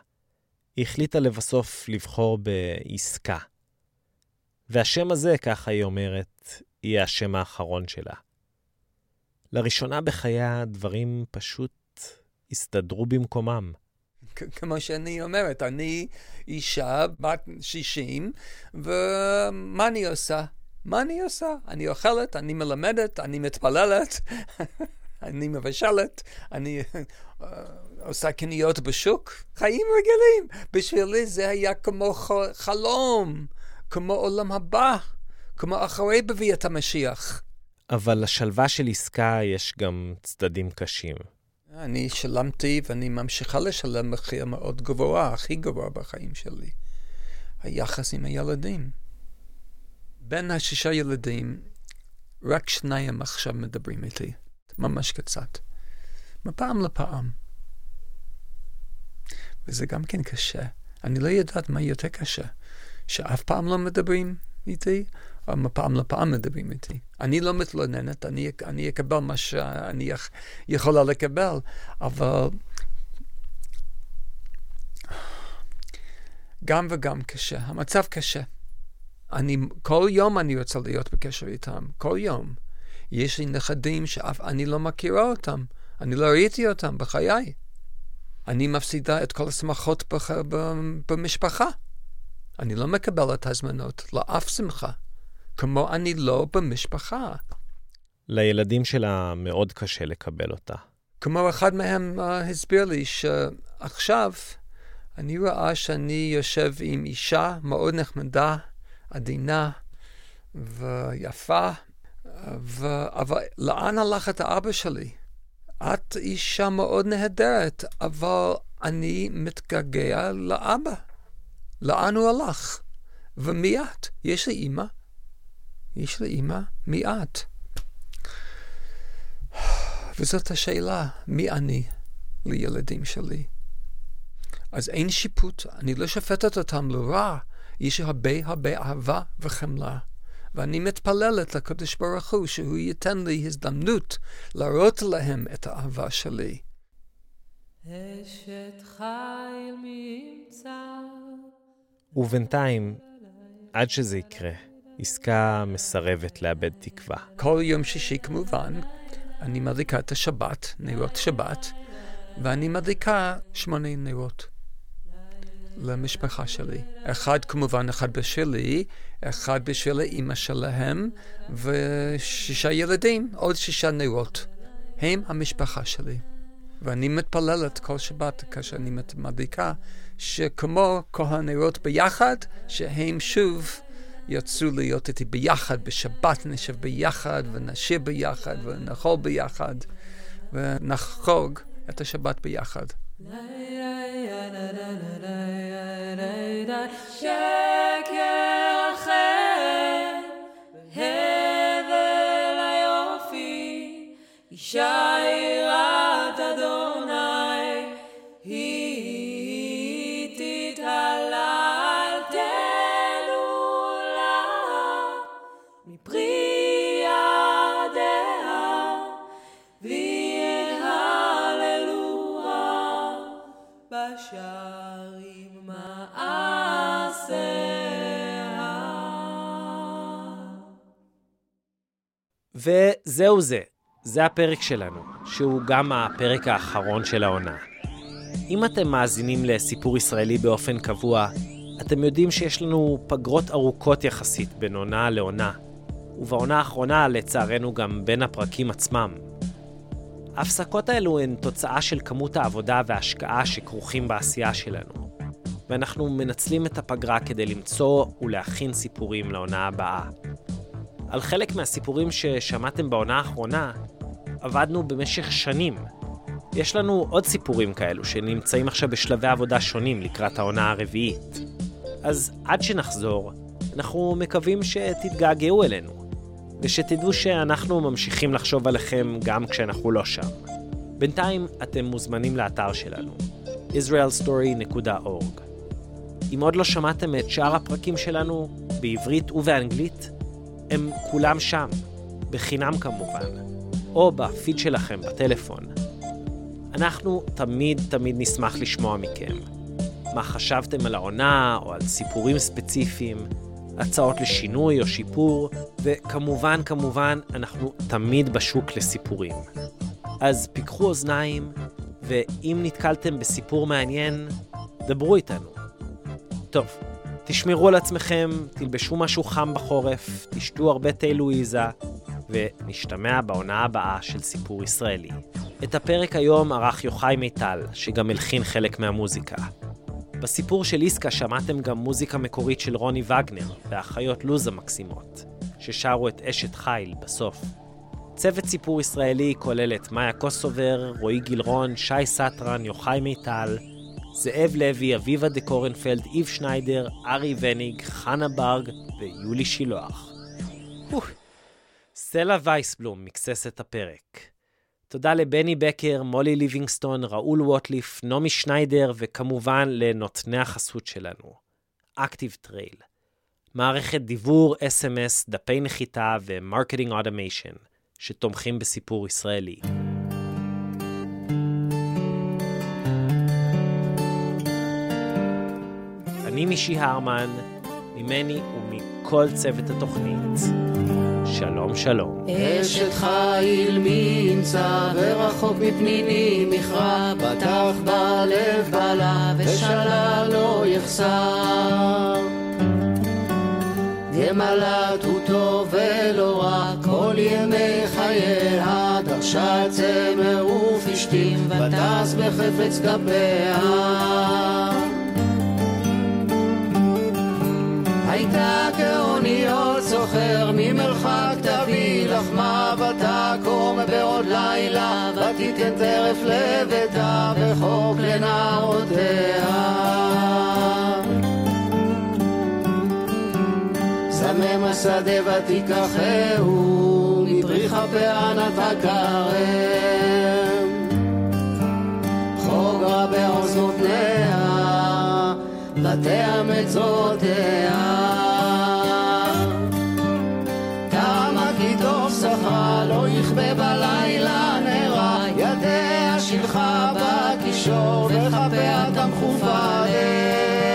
היא החליטה לבסוף לבחור בעסקה. והשם הזה, ככה היא אומרת, יהיה השם האחרון שלה. לראשונה בחייה דברים פשוט הסתדרו במקומם. כמו שאני אומרת, אני אישה בת 60, ומה אני עושה? מה אני עושה? אני אוכלת, אני מלמדת, אני מתפללת, אני מבשלת, אני uh, עושה קניות בשוק. חיים רגילים. בשבילי זה היה כמו חלום, כמו עולם הבא, כמו אחרי בביאת המשיח. אבל לשלווה של עסקה יש גם צדדים קשים. אני שלמתי ואני ממשיכה לשלם מחיר מאוד גבוה, הכי גבוה בחיים שלי. היחס עם הילדים. בין השישה ילדים, רק שניים עכשיו מדברים איתי, ממש קצת. מפעם לפעם. וזה גם כן קשה. אני לא יודעת מה יותר קשה, שאף פעם לא מדברים איתי, מפעם לפעם מדברים איתי. אני לא מתלוננת, אני, אני אקבל מה שאני יכולה לקבל, אבל גם וגם קשה. המצב קשה. אני, כל יום אני רוצה להיות בקשר איתם, כל יום. יש לי נכדים שאף אני לא מכירה אותם, אני לא ראיתי אותם בחיי. אני מפסידה את כל השמחות. במשפחה. אני לא מקבל את הזמנות לאף שמחה, כמו אני לא במשפחה. לילדים שלה מאוד קשה לקבל אותה. כמו אחד מהם uh, הסביר לי שעכשיו אני רואה שאני יושב עם אישה מאוד נחמדה, עדינה ויפה, ו... אבל לאן הלך את האבא שלי? את אישה מאוד נהדרת, אבל אני מתגעגע לאבא. לאן הוא הלך? ומי את? יש לי אימא? יש לי אימא? מי את? וזאת השאלה, מי אני לילדים שלי? אז אין שיפוט, אני לא שופטת אותם לרע, יש הרבה הרבה אהבה וחמלה. ואני מתפללת לקדוש ברוך הוא שהוא ייתן לי הזדמנות להראות להם את האהבה שלי. אשת חיל ובינתיים, עד שזה יקרה, עסקה מסרבת לאבד תקווה. כל יום שישי כמובן, אני מדליקה את השבת, נרות שבת, ואני מדליקה שמונה נרות. למשפחה שלי. אחד כמובן, אחד בשבילי, אחד בשביל האימא שלהם, ושישה ילדים, עוד שישה נרות. הם המשפחה שלי. ואני מתפללת כל שבת כאשר אני מדליקה, שכמו כל הנרות ביחד, שהם שוב ירצו להיות איתי ביחד, בשבת נשב ביחד, ונשיר ביחד, ונאכול ביחד, ונחוג את השבת ביחד. שקר וזהו זה, זה הפרק שלנו, שהוא גם הפרק האחרון של העונה. אם אתם מאזינים לסיפור ישראלי באופן קבוע, אתם יודעים שיש לנו פגרות ארוכות יחסית בין עונה לעונה, ובעונה האחרונה, לצערנו, גם בין הפרקים עצמם. ההפסקות האלו הן תוצאה של כמות העבודה וההשקעה שכרוכים בעשייה שלנו, ואנחנו מנצלים את הפגרה כדי למצוא ולהכין סיפורים לעונה הבאה. על חלק מהסיפורים ששמעתם בעונה האחרונה, עבדנו במשך שנים. יש לנו עוד סיפורים כאלו שנמצאים עכשיו בשלבי עבודה שונים לקראת העונה הרביעית. אז עד שנחזור, אנחנו מקווים שתתגעגעו אלינו, ושתדעו שאנחנו ממשיכים לחשוב עליכם גם כשאנחנו לא שם. בינתיים אתם מוזמנים לאתר שלנו, israelstory.org. אם עוד לא שמעתם את שאר הפרקים שלנו, בעברית ובאנגלית, הם כולם שם, בחינם כמובן, או בפיד שלכם בטלפון. אנחנו תמיד תמיד נשמח לשמוע מכם. מה חשבתם על העונה, או על סיפורים ספציפיים, הצעות לשינוי או שיפור, וכמובן, כמובן, אנחנו תמיד בשוק לסיפורים. אז פיקחו אוזניים ואם נתקלתם בסיפור מעניין, דברו איתנו. טוב, תשמרו על עצמכם, תלבשו משהו חם בחורף, תשתו הרבה תה לואיזה, ונשתמע בעונה הבאה של סיפור ישראלי. את הפרק היום ערך יוחאי מיטל, שגם הלחין חלק מהמוזיקה. בסיפור של איסקה שמעתם גם מוזיקה מקורית של רוני וגנר והאחיות לוז המקסימות, ששרו את אשת חיל בסוף. צוות סיפור ישראלי כולל את מאיה קוסובר, רועי גילרון, שי סטרן, יוחאי מיטל, זאב לוי, אביבה דה קורנפלד, איב שניידר, ארי וניג, חנה ברג ויולי שילוח. סלע וייסבלום מיקסס את הפרק. תודה לבני בקר, מולי ליבינגסטון, ראול ווטליף, נעמי שניידר, וכמובן לנותני החסות שלנו, Active Trail. מערכת דיוור, SMS, דפי נחיתה ו marketing automation, שתומכים בסיפור ישראלי. אני מישי הרמן, ממני ומכל צוות התוכנית. שלום שלום. אשת חיל מי ימצא ורחוק מפניני מכרה בטח בה לב בעלה ושלל לא יחסר גמלת הוא טוב ולא רע כל ימי חייה דרשה צמר ופשתים וטס בחפץ כפיה הייתה כאוניות סוחר ממרחק תביא לחמה ותקום בעוד לילה ותיתן טרף לביתה וחוק לנערותיה. סמם השדה ותיקחהו מפרי כפיה נטע כרם חוג רע בעוז נותניה ותאמץ אותיה יכבה בלילה נרה ידיה שילחה בקישור וכפיה תמכו בדרך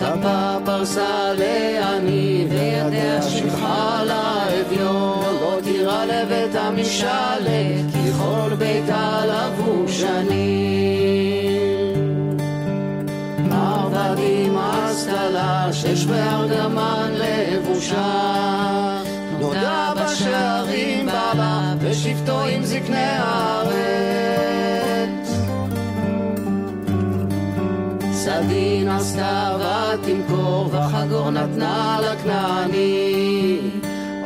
כפה פרסה לעני וידיה שילחה לאביון. לא תירא לבית המשאלה כי כל ביתה לבוש אני מרבדים עשתה לה שש בארגמן לבושה נודע בשערים בלה בשבטו עם זקני הארץ. סדין עשתה ותמכור וחגור נתנה לכנעני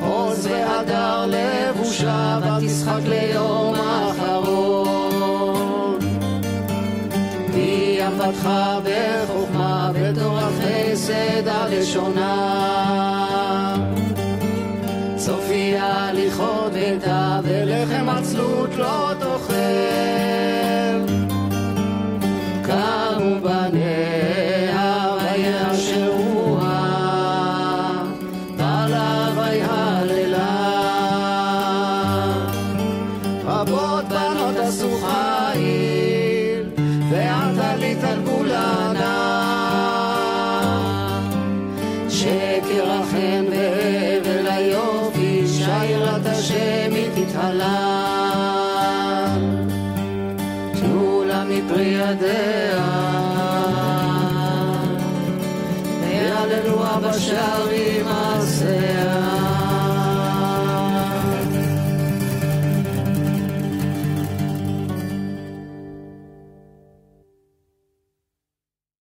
עוז והדר לבושה ותשחק ליום האחרון. היא עבדך בחוכמה בתורת חסד הלשונה סופי הליכות ביתה ולחם עצלות לא תאכל קמו בניה